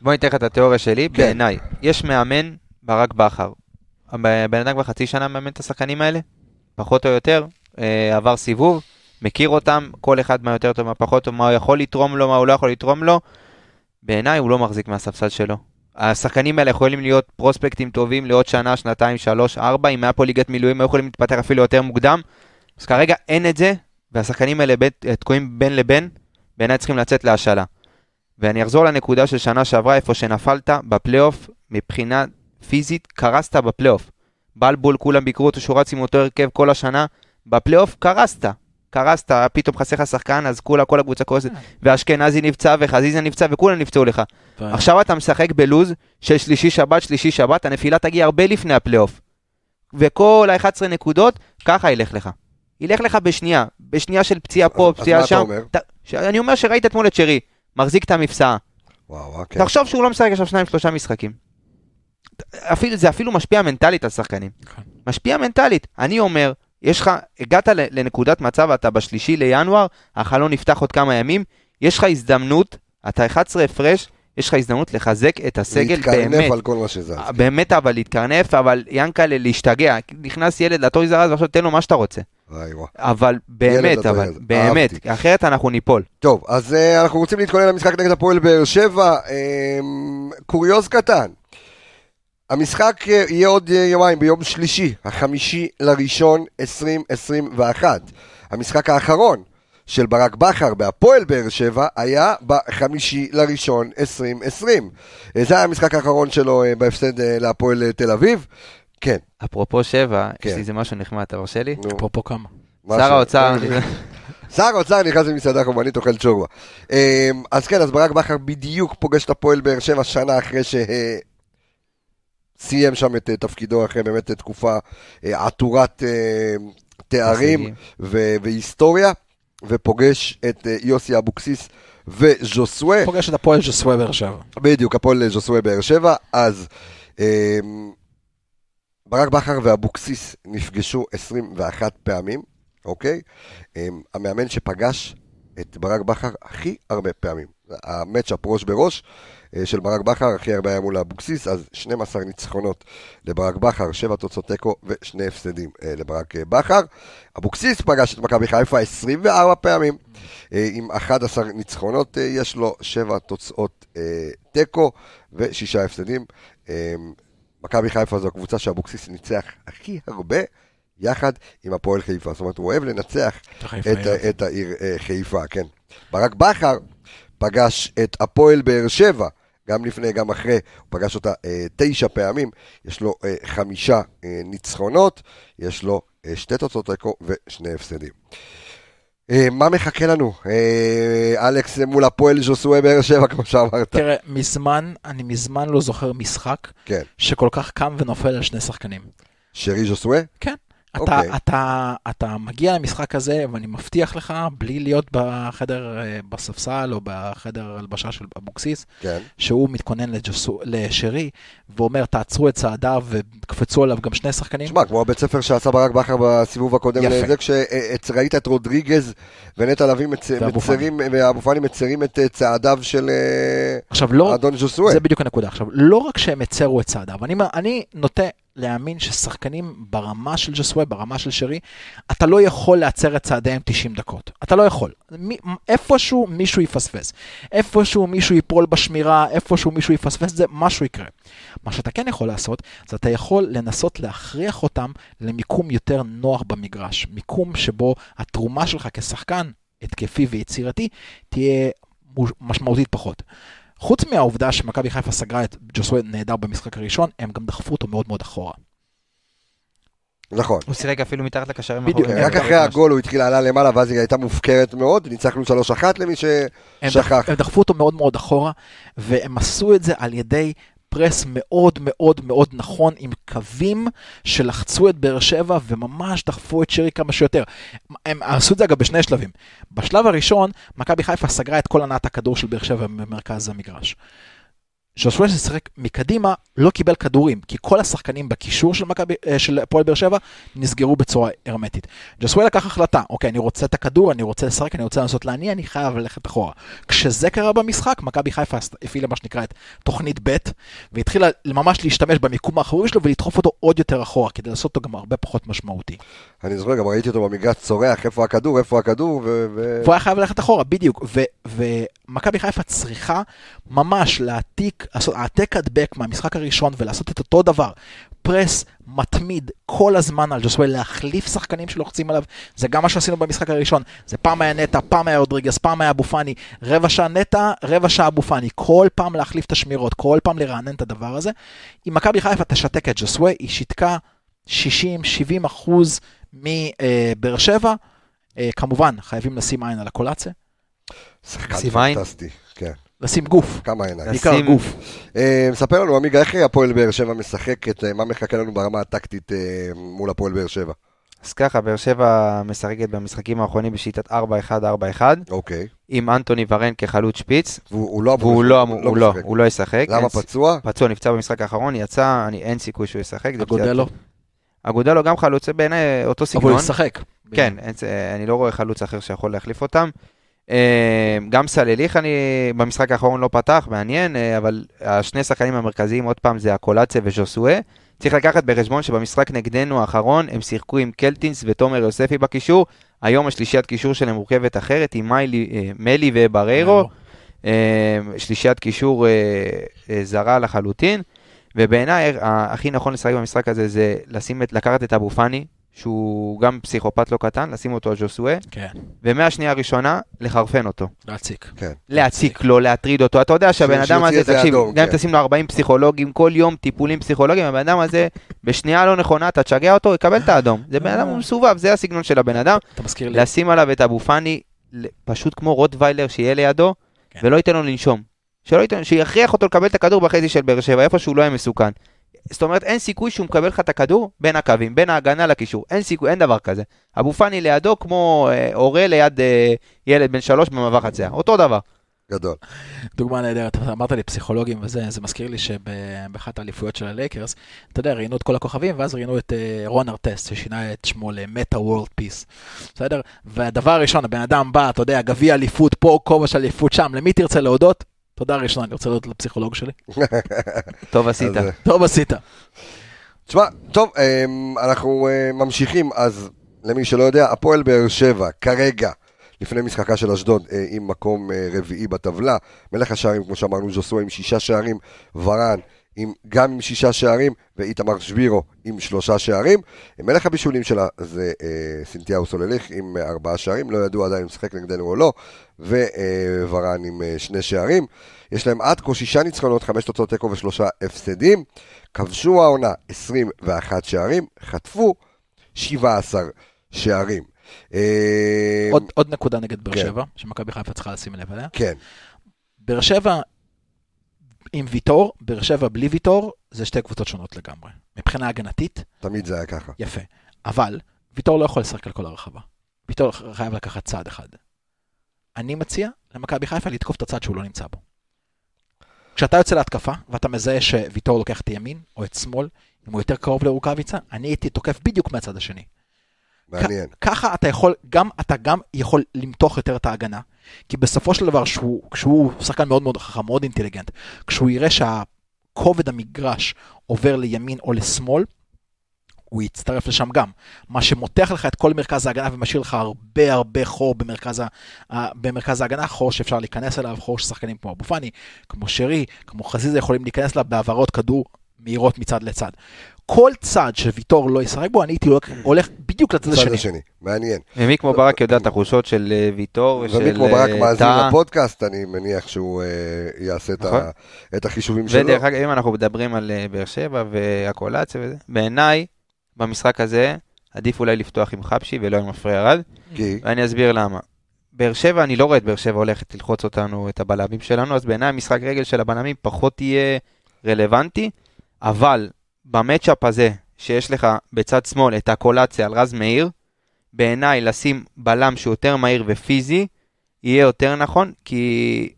בוא ניתן לך את התיאוריה שלי, כן. בעיניי, יש מאמן, ברק בכר. הבן אדם כבר חצי שנה מאמן את השחקנים האלה, פחות או יותר, אה, עבר סיבוב, מכיר אותם, כל אחד מה יותר טוב, מה פחות טוב, מה הוא יכול לתרום לו, מה הוא לא יכול לתרום לו. בעיניי הוא לא מחזיק מהספסל שלו. השחקנים האלה יכולים להיות פרוספקטים טובים לעוד שנה, שנתיים, שלוש, ארבע, אם היה פה ליגת מילואים, היו יכולים להתפתח אפילו יותר מוקדם. אז כרגע אין את זה, והשחקנים האלה תקועים בין לבין, בעיניי צריכים לצאת להשאלה. ואני אחזור לנקודה של שנה שעברה, איפה שנפלת בפלייאוף, מבחינה פיזית, קרסת בפלייאוף. בלבול, כולם ביקרו אותו שהוא רץ עם אותו הרכב כל השנה, בפלייאוף קרסת. קרסת, פתאום חסר לך שחקן, אז כולה, כל הקבוצה קורסת, ואשכנזי נפצע, וחזיזה נפצע, וכולם נפצעו לך. עכשיו אתה משחק בלוז של שלישי שבת, שלישי שבת, הנפילה תגיע הרבה לפני הפלייאוף. וכל ה-11 נקודות, ככה ילך לך. ילך לך בשנייה, בשנייה של פציעה פה, אז פציעה מה אתה שם. אומר? אני אומר שראית אתמול את שרי, מחזיק את המפסעה. וואו, כן. תחשוב שהוא לא משחק עכשיו שניים שלושה משחקים. אפילו, זה אפילו משפיע מנטלית על שחקנים. נכון. משפיע מנטלית. אני אומר, יש לך, הגעת לנקודת מצב, אתה בשלישי לינואר, החלון נפתח עוד כמה ימים, יש לך הזדמנות, אתה 11 הפרש, יש לך הזדמנות לחזק את הסגל באמת. להתקרנף על כל מה שזה. באמת אבל להתקרנף, אבל ינקלה להשתגע. נכנס ילד לטויז ארז ועכשיו תן לו מה שאתה רוצה. אבל באמת, אבל באמת, אהבתי. אחרת אנחנו ניפול. טוב, אז uh, אנחנו רוצים להתכונן למשחק נגד הפועל באר שבע. Um, קוריוז קטן. המשחק uh, יהיה עוד uh, יומיים, ביום שלישי, החמישי לראשון 2021. המשחק האחרון של ברק בכר בהפועל באר שבע היה בחמישי לראשון 2020. Uh, זה היה המשחק האחרון שלו בהפסד להפועל תל אביב. כן, אפרופו שבע, יש כן. לי איזה משהו נחמד, אתה מרשה לי? נו. אפרופו כמה. מה שר ש- האוצר, שר האוצר נכנס למסעדה חומנית, אוכל צ'ורבה. אמ, אז כן, אז ברק בכר בדיוק פוגש את הפועל באר שבע שנה אחרי שסיים שם את אה, תפקידו, אחרי באמת תקופה אה, עטורת אה, תארים. ו- והיסטוריה, ופוגש את אה, יוסי אבוקסיס וז'וסווה. פוגש את הפועל ז'סווה באר שבע. בדיוק, הפועל ז'וסווה באר שבע, אז ברק בכר ואבוקסיס נפגשו 21 פעמים, אוקיי? אמ, המאמן שפגש את ברק בכר הכי הרבה פעמים. ה matchup ראש בראש אה, של ברק בכר, הכי הרבה היה מול אבוקסיס, אז 12 ניצחונות לברק בכר, 7 תוצאות תיקו ושני הפסדים אה, לברק אה, בכר. אבוקסיס פגש את מכבי חיפה 24 פעמים, עם 11 ניצחונות יש לו, 7 תוצאות תיקו ושישה הפסדים. מכבי חיפה זו הקבוצה שאבוקסיס ניצח הכי הרבה, יחד עם הפועל חיפה. זאת אומרת, הוא אוהב לנצח את, ה- את העיר חיפה, כן. ברק בכר פגש את הפועל באר שבע, גם לפני, גם אחרי, הוא פגש אותה אה, תשע פעמים, יש לו אה, חמישה אה, ניצחונות, יש לו אה, שתי תוצאות תיקו ושני הפסדים. אה, מה מחכה לנו? אה, אלכס מול הפועל ז'וסואה באר שבע, כמו שאמרת. תראה, מזמן, אני מזמן לא זוכר משחק כן. שכל כך קם ונופל על שני שחקנים. שרי ז'וסואה? כן. אתה, אוקיי. אתה, אתה מגיע למשחק הזה, ואני מבטיח לך, בלי להיות בחדר, אה, בספסל או בחדר הלבשה של אבוקסיס, כן. שהוא מתכונן לג'סו, לשרי, ואומר, תעצרו את צעדיו וקפצו עליו גם שני שחקנים. תשמע, כמו הבית ספר שעשה ברק בכר בסיבוב הקודם, יפה. לזה כשראית את רודריגז ונטע לביא. מצרים, ואבו פאני מצרים את אה, צעדיו של אה, עכשיו, לא, אדון ז'וסואה. זה בדיוק הנקודה. עכשיו, לא רק שהם הצרו את צעדיו, אני, אני נוטה להאמין ששחקנים ברמה של ג'סווה, ברמה של שרי, אתה לא יכול להצר את צעדיהם 90 דקות. אתה לא יכול. מי, איפשהו מישהו יפספס. איפשהו מישהו ייפול בשמירה, איפשהו מישהו יפספס, זה משהו יקרה. מה שאתה כן יכול לעשות, זה אתה יכול לנסות להכריח אותם למיקום יותר נוח במגרש. מיקום שבו התרומה שלך כשחקן התקפי ויצירתי תהיה משמעותית פחות. חוץ מהעובדה שמכבי חיפה סגרה את ג'וסווה נהדר במשחק הראשון, הם גם דחפו אותו מאוד מאוד אחורה. נכון. הוא שיחק אפילו מתחת לקשרים בדיוק, האחוריים. רק כן, אחרי. הגול הוא התחיל לעלה למעלה, ואז היא הייתה מופקרת מאוד, ניצחנו 3-1 למי הם, ששכח. דח, הם דחפו אותו מאוד מאוד אחורה, והם עשו את זה על ידי פרס מאוד מאוד מאוד נכון, עם קווים שלחצו את באר שבע וממש דחפו את שרי כמה שיותר. הם עשו את זה אגב בשני שלבים. בשלב הראשון, מכבי חיפה סגרה את כל הנעת הכדור של באר שבע במרכז המגרש. ז'וסווה ששיחק מקדימה לא קיבל כדורים, כי כל השחקנים בקישור של, מכבי, אה, של הפועל באר שבע נסגרו בצורה הרמטית. ג'וסווה לקח החלטה, אוקיי, אני רוצה את הכדור, אני רוצה לשחק, אני רוצה לנסות להניע, אני חייב ללכת אחורה. כשזה קרה במשחק, מכבי חיפה הפעילה מה שנקרא את תוכנית ב', והתחילה ממש להשתמש במיקום האחורי שלו ולדחוף אותו עוד יותר אחורה, כדי לעשות אותו גם הרבה פחות משמעותי. אני זוכר, גם ראיתי אותו במגרש צורח, איפה הכדור, איפה הכדור, ו... ו- והוא היה חייב ללכת אחורה, בדיוק. ומכבי חיפה צריכה ממש להעתיק, העתק הדבק מהמשחק הראשון ולעשות את אותו דבר. פרס מתמיד כל הזמן על ג'וסווה, להחליף שחקנים שלוחצים עליו, זה גם מה שעשינו במשחק הראשון. זה פעם היה נטע, פעם היה רודריגס, פעם היה אבו פאני, רבע שעה נטע, רבע שעה אבו פאני, כל פעם להחליף את השמירות, כל פעם לרענן את הדבר הזה. אם מכבי חיפה תשתק את ג'וסווה, היא שיתקה 60-70 אחוז מבאר שבע. אה, כמובן, חייבים לשים עין על הקולציה, שחקן. פנטסטי, כן, לשים גוף, כמה עיניים. לשים- בעיקר גוף. אה, מספר לנו עמיגה, איך הפועל באר שבע משחקת, אה, מה מחכה לנו ברמה הטקטית אה, מול הפועל באר שבע? אז ככה, באר שבע משחקת במשחקים האחרונים בשיטת 4-1-4-1, אוקיי. עם אנטוני ורן כחלוץ שפיץ, והוא הוא לא אמור לא אמור- הוא לא. הוא לא ישחק. למה פצוע? פצוע, נפצע במשחק האחרון, יצא, אני, אין סיכוי שהוא ישחק. אגודלו, אגודלו גם חלוץ, זה בעיניי אותו אבל סגנון. הוא ישחק. כן, אני לא רואה חלוץ אחר שיכול להחליף אותם. אה, גם סלליך אני במשחק האחרון לא פתח, מעניין, אה, אבל השני שחקנים המרכזיים עוד פעם זה הקולציה וז'וסואה. צריך לקחת בחשבון שבמשחק נגדנו האחרון הם שיחקו עם קלטינס ותומר יוספי בקישור. היום השלישיית קישור שלהם מורכבת אחרת עם מיילי, אה, מלי ובריירו. שלישיית קישור זרה לחלוטין. ובעיניי הכי נכון לשחק במשחק הזה זה לשים את, לקחת את אבו פאני, שהוא גם פסיכופת לא קטן, לשים אותו על ג'וסואה, כן, ומהשנייה הראשונה לחרפן אותו. להציק. כן. להציק לו, להטריד אותו. אתה יודע שהבן אדם הזה, תקשיב, אדום, גם אם כן. תשים לו 40 פסיכולוגים, כל יום טיפולים פסיכולוגיים, הבן אדם הזה, בשנייה לא נכונה, אתה תשגע אותו, יקבל את האדום. זה בן אדם הוא מסובב, זה הסגנון של הבן אדם. אתה מזכיר לי, לשים עליו את אבו פאני, פשוט כמו רוטוויילר שיהיה לידו, כן. ולא ייתן לו לנשום. שלא ייתן, שיכריח אותו לקבל את הכדור בחזי של באר שבע, איפה שהוא לא יהיה מסוכן. זאת אומרת, אין סיכוי שהוא מקבל לך את הכדור בין הקווים, בין ההגנה לקישור. אין סיכוי, אין דבר כזה. אבו פאני לידו כמו אה, הורה ליד אה, ילד בן שלוש במעבר חצייה. אותו דבר. גדול. דוגמה נהדרת, אתה אמרת לי פסיכולוגים וזה, זה מזכיר לי שבאחת האליפויות של הלייקרס, אתה יודע, ראיינו את כל הכוכבים, ואז ראיינו את אה, רון ארטסט, ששינה את שמו למטה וורלד פיס, בסדר? והדבר הראשון, הבן אדם בא, אתה יודע, גביע אליפות פה, כובע של אליפות שם, למי תרצה להודות? תודה ראשונה, אני רוצה להודות לפסיכולוג שלי. טוב עשית. אה, טוב עשית. תשמע, טוב, אמ, אנחנו אה, ממשיכים, אז למי שלא יודע, הפועל באר שבע, כרגע, לפני משחקה של אשדוד, אה, עם מקום אה, רביעי בטבלה. מלך השערים, כמו שאמרנו, ז'וסו עם שישה שערים, ורן עם, גם עם שישה שערים, ואיתמר שבירו עם שלושה שערים. מלך הבישולים שלה זה אה, סינתיהו סולליך עם אה, ארבעה שערים, לא ידעו עדיין אם משחק נגדנו או לא, וורן עם אה, שני שערים. יש להם עד כה שישה ניצחונות, חמש תוצאות תיקו ושלושה הפסדים. כבשו העונה 21 שערים, חטפו 17 שערים. אה, עוד, עוד נקודה נגד באר כן. שבע, שמכבי חיפה צריכה לשים לב אליה. כן, באר שבע עם ויטור, באר שבע בלי ויטור, זה שתי קבוצות שונות לגמרי. מבחינה הגנתית, תמיד זה היה ככה. יפה. אבל ויטור לא יכול לשחק על כל הרחבה. ויטור חייב לקחת צעד אחד. אני מציע למכבי חיפה לתקוף את הצד שהוא לא נמצא בו. כשאתה יוצא להתקפה, ואתה מזהה שוויטור לוקח את ימין או את שמאל, אם הוא יותר קרוב לרוקאביצה, אני הייתי תוקף בדיוק מהצד השני. מעניין. ככה אתה יכול, גם, אתה גם יכול למתוח יותר את ההגנה, כי בסופו של דבר, שהוא, כשהוא שחקן מאוד מאוד חכם, מאוד אינטליגנט, כשהוא יראה שהכובד המגרש עובר לימין או לשמאל, הוא יצטרף לשם גם. מה שמותח לך את כל מרכז ההגנה ומשאיר לך הרבה הרבה חור במרכז, ה, ה- במרכז ההגנה, חור שאפשר להיכנס אליו, חור ששחקנים כמו אבו פאני, כמו שרי, כמו חזיזה יכולים להיכנס אליו בהעברות כדור מהירות מצד לצד. כל צד שוויטור לא ישחק בו, אני הייתי הולך, בדיוק לצד השני. השני, מעניין. ומי כמו ברק יודע את החולשות של אה, ויטור ושל ומי כמו ברק אה, מאזין טאה. לפודקאסט, אני מניח שהוא אה, יעשה את ה- נכון. את החישובים שלו. ודרך אגב, אם אנחנו מדברים על באר שבע והקולציה וזה, בעיניי, במשחק הזה, עדיף אולי לפתוח עם חבשי ולא עם מפריע ירד, כי, ואני אסביר למה. באר שבע, אני לא רואה את באר שבע הולכת ללחוץ אותנו, את הבלמים שלנו, אז בעיניי המשחק רגל של הבלמים פחות יהיה רלוונטי, אבל במצ'אפ הזה, שיש לך בצד שמאל את הקולציה על רז מאיר, בעיניי לשים בלם שהוא יותר מהיר ופיזי, יהיה יותר נכון, כי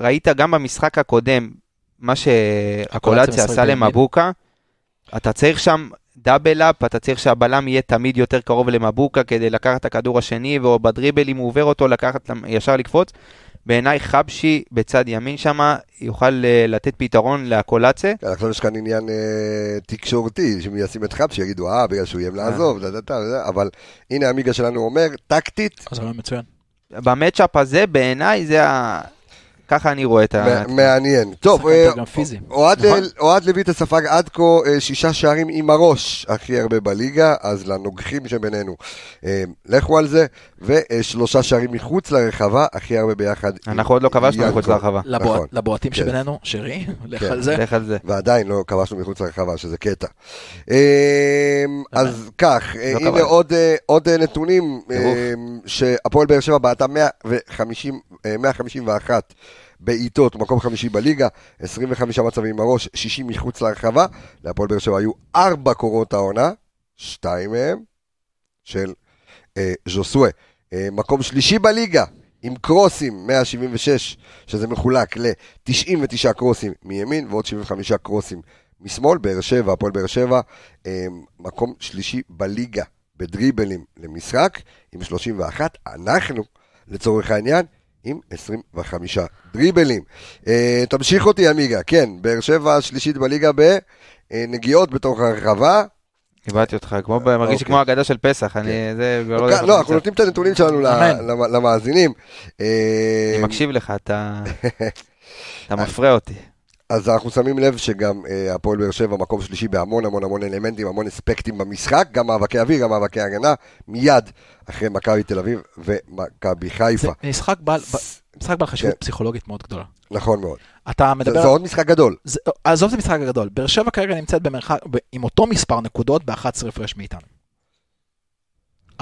ראית גם במשחק הקודם, מה שהקולציה עשה. למבוקה, אתה צריך שם דאבל אפ, אתה צריך שהבלם יהיה תמיד יותר קרוב למבוקה כדי לקחת את הכדור השני, או בדריבל אם הוא עובר אותו, לקחת, ישר לקפוץ. בעיניי חבשי בצד ימין שם יוכל אה, לתת פתרון לקולציה. כן, עכשיו יש כאן עניין אה, תקשורתי, שהם ישים את חבשי, יגידו, אה, בגלל שהוא איים לעזוב, דה, דה, דה, דה, אבל הנה עמיגה שלנו אומר, טקטית, אז זה רעיון מצוין. ב matchup הזה בעיניי זה ה... ככה אני רואה את ה... מעניין. טוב, אה. אוהד נכון. ל- אוהד לויטה ספג עד כה אה, שישה שערים עם הראש הכי הרבה בליגה, אז לנוגחים שבינינו, אה, לכו על זה, ושלושה שערים מחוץ לרחבה, הכי הרבה ביחד. אנחנו עוד לא כבשנו. מחוץ לרחבה. נכון. לבועטים כן. שבינינו, שרי, לך כן. על זה. לך על זה. ועדיין לא כבשנו מחוץ לרחבה, שזה קטע. אה, אז כך, אה, לא הנה. עוד, אה, אה, נתונים, אה. שהפועל באר שבע בעטה 150, אה, 151 בעיטות, מקום חמישי בליגה, 25 מצבים עם הראש, 60 מחוץ לרחבה. להפועל באר שבע היו ארבע קורות העונה, שתיים מהם של אה, ז'וסווה. אה, מקום שלישי בליגה, עם קרוסים, 176, שזה מחולק ל-99 קרוסים מימין ועוד 75 קרוסים משמאל. באר שבע, הפועל באר שבע, אה, מקום שלישי בליגה בדריבלים למשחק, עם 31. אנחנו, לצורך העניין, עם 25 דריבלים. אה, תמשיך אותי, עמיגה. כן, באר שבע שלישית בליגה בנגיעות בתוך הרחבה. קיבלתי אותך, כמו, ב- מרגיש אוקיי. כמו הגדה של פסח, אני, זה, כבר לא יודע לא, אנחנו נותנים את הנתונים שלנו למאזינים. אה, אני מקשיב לך, אתה, אתה מפריע אותי. אז אנחנו שמים לב שגם אה, הפועל באר שבע מקום שלישי בהמון המון המון אלמנטים, המון אספקטים במשחק, גם מאבקי אוויר, גם מאבקי הגנה, מיד אחרי מכבי תל אביב ומכבי זה חיפה. משחק בעל ב- משחק בעל חשיבות כן. פסיכולוגית מאוד גדולה. נכון מאוד. אתה זה מדבר... זה עוד משחק גדול. זה- עזוב את המשחק הגדול, באר שבע כרגע נמצאת במרחק, עם אותו מספר נקודות ב-11 הפרש מאיתנו.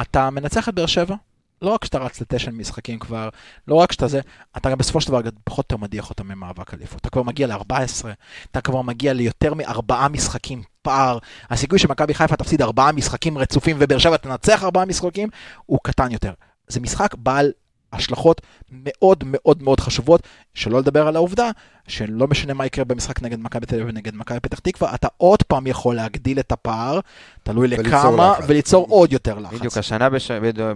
אתה מנצח את באר שבע, לא רק שאתה רץ לתשע משחקים כבר, לא רק שאתה זה, אתה גם בסופו של דבר פחות או יותר מדיח אותם ממאבק אליפות. אתה כבר מגיע ל-14, אתה כבר מגיע ליותר מארבעה משחקים פער. הסיכוי שמכבי חיפה תפסיד ארבעה משחקים רצופים ובאר שבע תנצח ארבעה משחקים, הוא קטן יותר. זה משחק בעל השלכות מאוד מאוד מאוד חשובות, שלא לדבר על העובדה שלא משנה מה יקרה במשחק נגד מכבי תל אביב ונגד מכבי פתח תקווה, אתה עוד פעם יכול להגדיל את הפער, תלוי וליצור לכמה, לחץ. וליצור עוד יותר לחץ. בדיוק, השנה בש...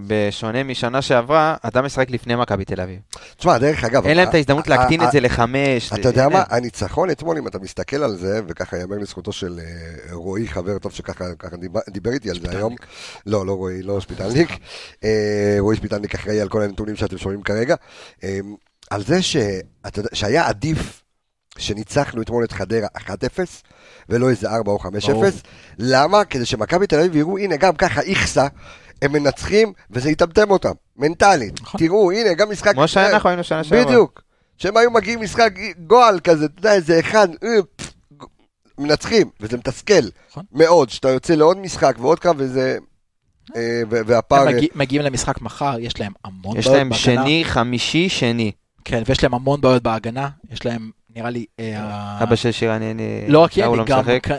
בשונה משנה שעברה, אתה משחק לפני מכבי תל אביב. תשמע, דרך אגב... אין להם את ההזדמנות להקטין את זה לחמש. אתה יודע אין מה, להם. הניצחון אתמול, אם אתה מסתכל על זה, וככה יאמר לזכותו של אה, רועי, חבר טוב שככה ככה דיבר- איתי על זה היום. לא, לא רועי, לא שפיטלניק. אה, רועי שפיטלניק אחראי על כל הנתונים שאתם שומעים כרגע. אה, על זה שאתה יודע, שהיה עדיף שניצחנו אתמול את חדרה 1-0, ולא איזה 4 או 5-0. ברור. למה? כדי שמכבי תל אביב יראו, הנה, גם ככה איכסה, הם מנצחים, וזה יטמטם אותם, מנטלית. נכון. תראו, הנה, גם משחק... כמו שאנחנו היינו שנה שעברה. בדיוק. שהם היו מגיעים משחק גועל כזה, אתה יודע, איזה אחד, אה, מנצחים, וזה מתסכל נכון. מאוד, שאתה יוצא לעוד משחק ועוד קרב, וזה... אה, ו- והפער... הם מגיע, מגיעים למשחק מחר, יש להם המון יש בעיות להם בהגנה. שני, חמישי, שני. כן, ויש להם המון בעיות בהגנה, יש להם, נראה לי, אה, אבא של שירן, אני... לא רק ידי, לא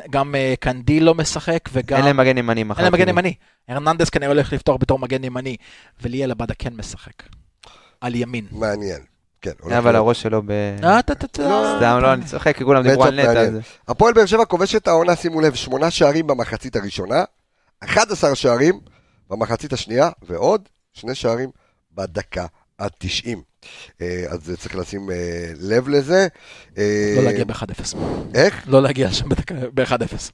גם, אה, קנדיל לא משחק, וגם... אין להם מגן ימני מחר. אין להם מגן כאילו. ימני. הרננדס כנראה הולך לפתוח בתור מגן ימני, וליאל עבדה כן משחק. על ימין. מעניין. כן. הולך אבל. הראש שלו ב... אה, אתה, סתם, לא, אני צוחק, כי כולם דיברו על נטע. הפועל באר שבע כובשת העונה, שימו לב, שמונה שערים במחצית הראשונה, 11 שערים במחצית השנייה, ועוד שני שערים בדקה ה-90. אז צריך לשים אה, לב לזה. אה, לא להגיע ב-1-0. איך? לא להגיע בדקה- ב-1-0.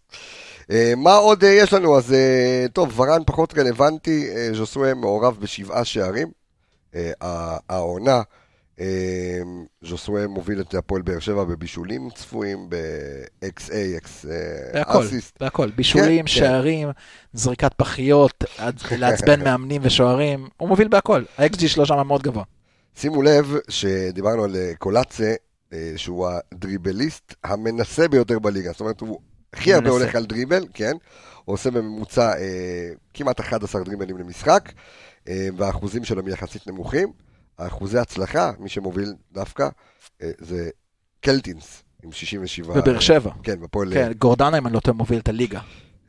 אה, מה עוד אה, יש לנו? אז אה, טוב, ורן פחות רלוונטי, אה, ז'וסווה מעורב בשבעה שערים. אה, העונה, אה, ז'וסווה מוביל את הפועל באר שבע בבישולים צפויים, ב-XA, אסיסט. בהכל. בישולים, כן. שערים, זריקת פחיות, לעצבן מאמנים ושוערים, הוא מוביל בהכל. ה-XG שלו שם מאוד גבוה. שימו לב שדיברנו על אה, קולאצה, אה, שהוא הדריבליסט המנסה ביותר בליגה. זאת אומרת, הוא הכי הרבה מנסה. הולך על דריבל, כן? הוא עושה בממוצע אה, כמעט 11 דריבלים למשחק, אה, והאחוזים שלו הם יחסית נמוכים. האחוזי הצלחה, מי שמוביל דווקא, אה, זה קלטינס, עם 67. בבאר שבע. כן, בפועל... כן, גורדנה, אם אני לא טועה, מוביל את הליגה.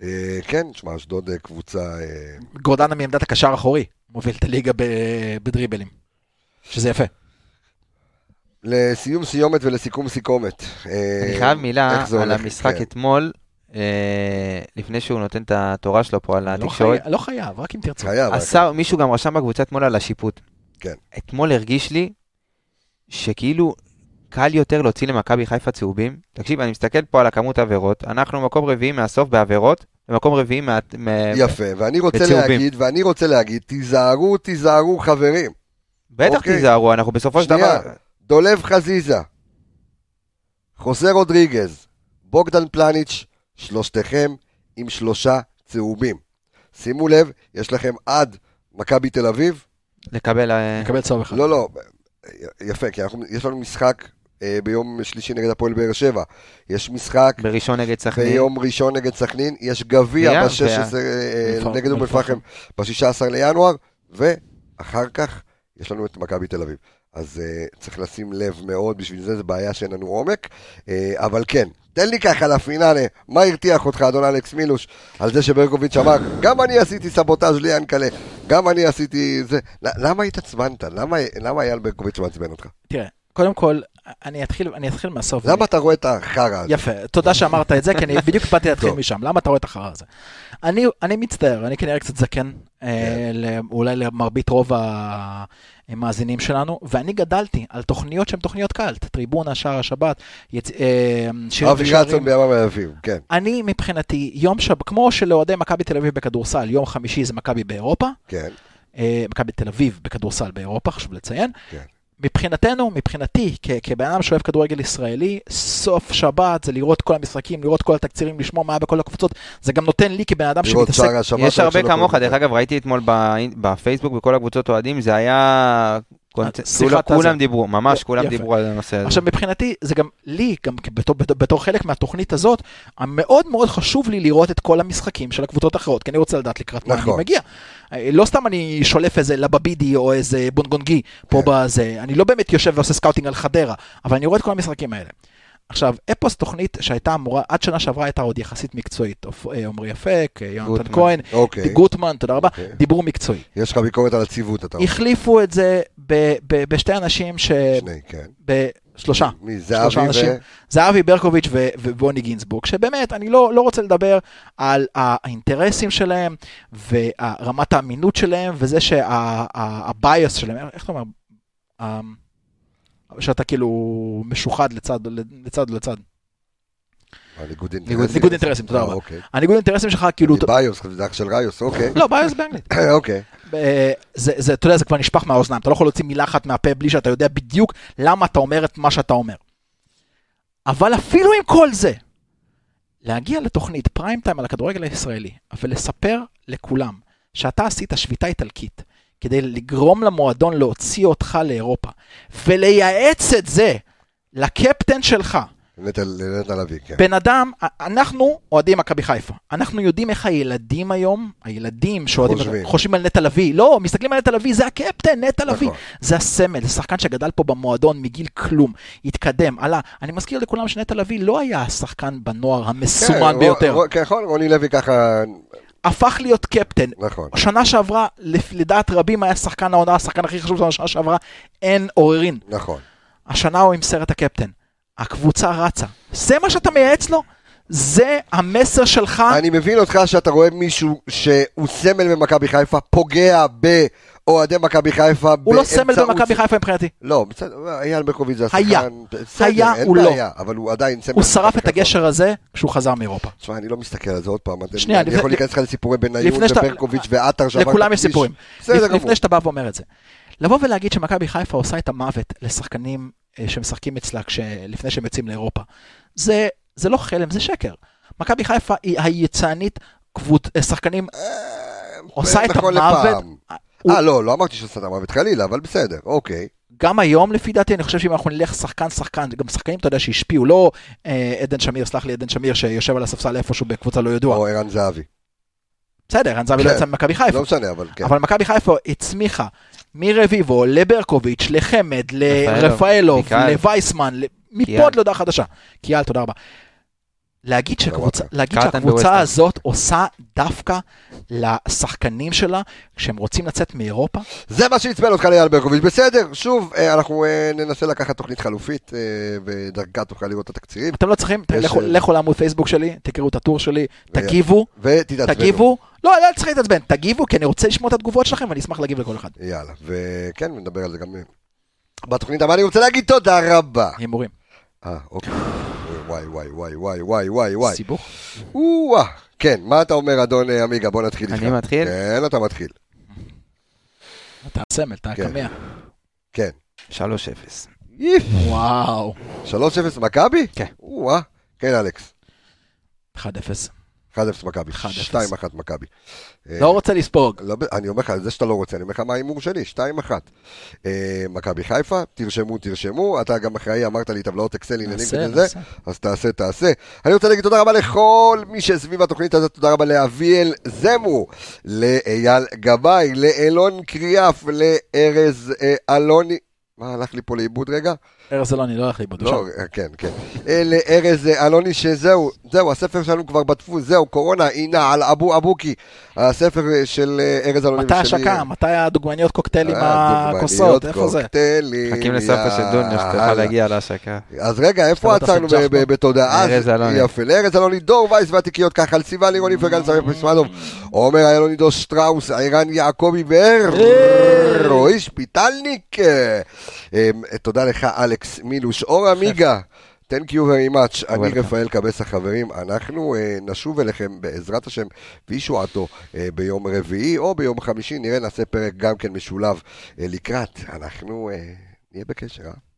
אה, כן, תשמע, אשדוד אה, קבוצה... אה, גורדנה מעמדת הקשר האחורי, מוביל את הליגה בדריבלים. שזה יפה. לסיום סיומת ולסיכום סיכומת. אה, אני חייב מילה על? המשחק כן. אתמול, אה, לפני שהוא נותן את התורה שלו פה על לא התקשורת. לא חייב, רק אם תרצה. חייב. השר, מישהו גם רשם בקבוצה אתמול על השיפוט. כן. אתמול הרגיש לי שכאילו קל יותר להוציא למכבי חיפה צהובים. תקשיב, אני מסתכל פה על הכמות העבירות, אנחנו מקום רביעי מהסוף בעבירות, ומקום רביעי מה... מה- יפה, ואני רוצה בצהובים. להגיד, ואני רוצה להגיד, תיזהרו, תיזהרו חברים. בטח אוקיי. תיזהרו, אנחנו בסופו של שנייה. דבר... דולב חזיזה, חוסה רודריגז, בוגדן פלניץ', שלושתכם עם שלושה צהובים. שימו לב, יש לכם עד מכבי תל אביב, לקבל... אה, מקבל צהוב אחד. לא, לא, יפה, כי אנחנו, יש לנו משחק אה, ביום שלישי נגד הפועל באר שבע, יש משחק בראשון נגד סכנין. ביום ראשון נגד סכנין, יש גביע גביע, ב-16 אום נגד אום אל-פחם. אל-פחם ב-16 לינואר, ואחר כך יש לנו את מכבי תל אביב. אז uh, צריך לשים לב מאוד, בשביל זה זה בעיה שאין לנו עומק, uh, אבל כן, תן לי ככה לפינאלה, מה הרתיח אותך, אדון אלכס מילוש, על זה שברקוביץ' אמר, גם אני עשיתי סבוטאז' ליאנקלה, גם אני עשיתי זה, למה התעצבנת? למה, למה אייל ברקוביץ' מעצבן אותך? תראה, קודם כל, אני אתחיל, אני אתחיל מהסוף. למה אתה רואה את החרא הזה? יפה, תודה שאמרת את זה, כי אני בדיוק באתי להתחיל טוב. משם. למה אתה רואה את החרא הזה? אני, אני מצטער, אני כנראה קצת זקן, כן. אה, אולי למרבית רוב המאזינים שלנו, ואני גדלתי על תוכניות שהן תוכניות קאלט, טריבונה, שער השבת, יצ... אה, שירים אבי ושערים. רצון בימיו היפים, כן. אני מבחינתי, יום שבת, כמו שלאוהדי מכבי תל אביב בכדורסל, יום חמישי זה מכבי באירופה, כן, אה, מכבי תל אביב בכדורסל באירופה, חשוב לציין. כן. מבחינתנו, מבחינתי, כ- כבן אדם שאוהב כדורגל ישראלי, סוף שבת זה לראות כל המשחקים, לראות כל התקצירים, לשמוע מה היה בכל הקבוצות, זה גם נותן לי כבן אדם שמתעסק... יש הרבה כמוך, דרך. אגב, ראיתי אתמול בפייסבוק, בכל הקבוצות אוהדים, זה היה... שיחת כולם- הזה. כולם דיברו, ממש כולם יפה. דיברו על הנושא הזה. עכשיו מבחינתי זה גם לי, גם בתור, בתור, בתור חלק מהתוכנית הזאת, המאוד מאוד חשוב לי לראות את כל המשחקים של הקבוצות האחרות, כי אני רוצה לדעת לקראת מה אני נכון. מגיע. אה, לא סתם אני שולף איזה לבבידי או איזה בונגונגי פה כן. בזה, אני לא באמת יושב ועושה scouting על חדרה, אבל אני רואה את כל המשחקים האלה. עכשיו, אפוס תוכנית שהייתה אמורה, עד שנה שעברה הייתה עוד יחסית מקצועית. אה, עמרי אפק, אה, יונתן. כהן, אוקיי, גוטמן, תודה רבה, אוקיי. דיבור מקצועי. יש לך ביקורת על הציוות, אתה אומר. החליפו את זה ב- ב- בשתי אנשים ש... שני, כן. מי, שלושה זהבי אנשים. ו... זהבי ברקוביץ' ו- ובוני גינזבורג, שבאמת, אני לא, לא רוצה לדבר על האינטרסים שלהם ורמת האמינות שלהם, וזה שה bias שלהם, איך אתה אומר? שאתה כאילו משוחד לצד לצד לצד. ניגוד- אינטרסים. ניגוד אינטרסים, תודה רבה. אוקיי. הניגוד אינטרסים שלך כאילו... ביוס, זה אח של ראיוס, אוקיי. לא, bias באנגלית. אוקיי. זה, אתה יודע, זה כבר נשפך מהאוזניים, אתה לא יכול להוציא מילה אחת מהפה בלי שאתה יודע בדיוק למה אתה אומר את מה שאתה אומר. אבל אפילו עם כל זה, להגיע לתוכנית פריים טיים על הכדורגל הישראלי, ולספר לכולם שאתה עשית שביתה איטלקית, כדי לגרום למועדון להוציא אותך לאירופה, ולייעץ את זה לקפטן שלך, נטע נטע לביא, כן. בן אדם, אנחנו אוהדים מכבי חיפה. אנחנו יודעים איך הילדים היום, הילדים שאוהדים, חושבים. חושבים על נטע לביא. לא, מסתכלים על נטע לביא, זה הקפטן, נטע לביא. נכון. זה הסמל, זה שחקן שגדל פה במועדון מגיל כלום, התקדם, עלה. אני מזכיר לכולם שנטע לביא לא היה השחקן בנוער המסומן כן, ביותר. רו- כן, נכון, רוני לוי ככה, הפך להיות קפטן. נכון. שנה שעברה, לדעת רבים, היה שחקן העונה, השחקן הכי חשוב שלנו שנה שעברה, אין עוררין. נכון. השנה הוא עם סרט הקפטן. הקבוצה רצה. זה מה שאתה מייעץ לו? זה המסר שלך? אני מבין אותך שאתה רואה מישהו שהוא סמל במכבי חיפה, פוגע באוהדי מכבי חיפה הוא לא סמל במכבי חיפה מבחינתי. לא, בסדר, אייל ברקוביץ' זה השחקן. היה. היה, הוא לא. אבל הוא עדיין סמל. הוא שרף את. הגשר הזה כשהוא חזר מאירופה. תשמע, אני לא מסתכל על זה עוד פעם. שנייה, אני יכול להיכנס לך לסיפורי בניון וברקוביץ' ועטר שעבר לכולם יש. סיפורים. לפני שאתה בא ואומר את זה. לבוא ולהגיד שמכבי חיפה עושה את המוות לשחקנים אה, שמשחקים אצלה לפני שהם יוצאים לאירופה, זה, זה לא חלם, זה שקר. מכבי חיפה היא היצאנית קבוצ... אה, שחקנים, עושה את נכון המוות. אה, לא, לא אמרתי שעושה את המוות חלילה, אבל בסדר, אוקיי. גם היום לפי דעתי, אני חושב שאם אנחנו נלך שחקן שחקן, גם שחקנים אתה יודע שהשפיעו, לא אה, עדן שמיר, סלח לי עדן שמיר שיושב על הספסל איפשהו בקבוצה לא ידוע. או ערן זהבי. בסדר, רן זהבי לא כן. יצא ממכבי חיפה. לא משנה, אבל כן. אבל מכבי חיפה הצמיחה מרביבו לברקוביץ', לחמד, לרפאלוב. לווייסמן, מפה. עד להודעה חדשה. קיאל, תודה רבה. להגיד, קרטן שהקבוצה. הזאת עושה דווקא לשחקנים שלה, כשהם רוצים לצאת מאירופה, זה מה שעצבן אותך לאייל ברקוביץ', בסדר, שוב, אה, אנחנו אה, ננסה לקחת תוכנית חלופית, אה, ודרכה תוכל לראות את התקצירים, אתם לא צריכים, לכו- לעמוד פייסבוק שלי, תקראו את הטור שלי. תגיבו. תגיבו, לא, לא צריך להתעצבן, תגיבו, כי אני רוצה לשמוע את התגובות שלכם ואני אשמח להגיב לכל אחד. יאללה, וכן, נדבר על זה גם בתוכנית הבאה. אני רוצה להגיד תודה רבה. הימורים. אה, אוקיי. וואי, וואי, וואי, וואי, וואי, וואי, וואי. סיבוך. או-אה. כן, מה אתה אומר, אדון עמיגה? בוא נתחיל איתך. אני מתחיל? כן, אתה מתחיל. אתה הסמל, אתה כן. הקמע. כן. 3-0. איף. וואו. 3-0 מכבי? כן. או-אה. כן, אלכס. 1-0. 1-0 מכבי. 1-0. 2-1 מכבי. אה, לא רוצה לספוג. לא, אני אומר לך, זה שאתה לא רוצה, אני אומר לך מה ההימור שלי, 2-1. אה, מכבי חיפה, תרשמו, תרשמו, אתה גם אחראי, אמרת לי טבלאות אקסל עניינים נעשה, כדי זה, נעשה. אז תעשה, תעשה. אני רוצה להגיד תודה רבה לכל מי שסביב התוכנית הזאת, תודה רבה לאביאל זמו, לאייל גבאי, לאלון קריאף, לארז אה, אלוני, מה הלך לי פה לאיבוד רגע? ארז אלוני לא הולך לאיבוד. לא. אה, כן, כן. אה, לארז אה, אלוני שזהו, זהו, הספר שלנו כבר בדפוס, זהו, קורונה, הנה, על אבו אבוקי, הספר אה, של אה, ארז אלוני מתי ושלי. השקה? מתי הדוגמניות קוקטייל עם אה, הכוסות? דוגמניות, איפה זה? קוקטיילים, מחכים לסבתא של דוניו שתוכל. להגיע להשקה. אז רגע, איפה תעשה עצרנו בתודעה? לארז אז- אלוני. יפה, לארז אלוני, דור וייס והתיקיות ככה, על סיוון לירוני פרגן סמך פסמדוב, עומר איילון עידו שטראוס, ערן יעקבי ורועי שפיטלניק. אה, תודה לך, אלכס מילוש, אור עמיגה. Thank you very much, אני. רפאל קבס החברים, אנחנו אה, נשוב אליכם בעזרת השם וישועתו אה, ביום רביעי או ביום חמישי, נראה נעשה פרק גם כן משולב אה, לקראת, אנחנו נהיה בקשר, אה?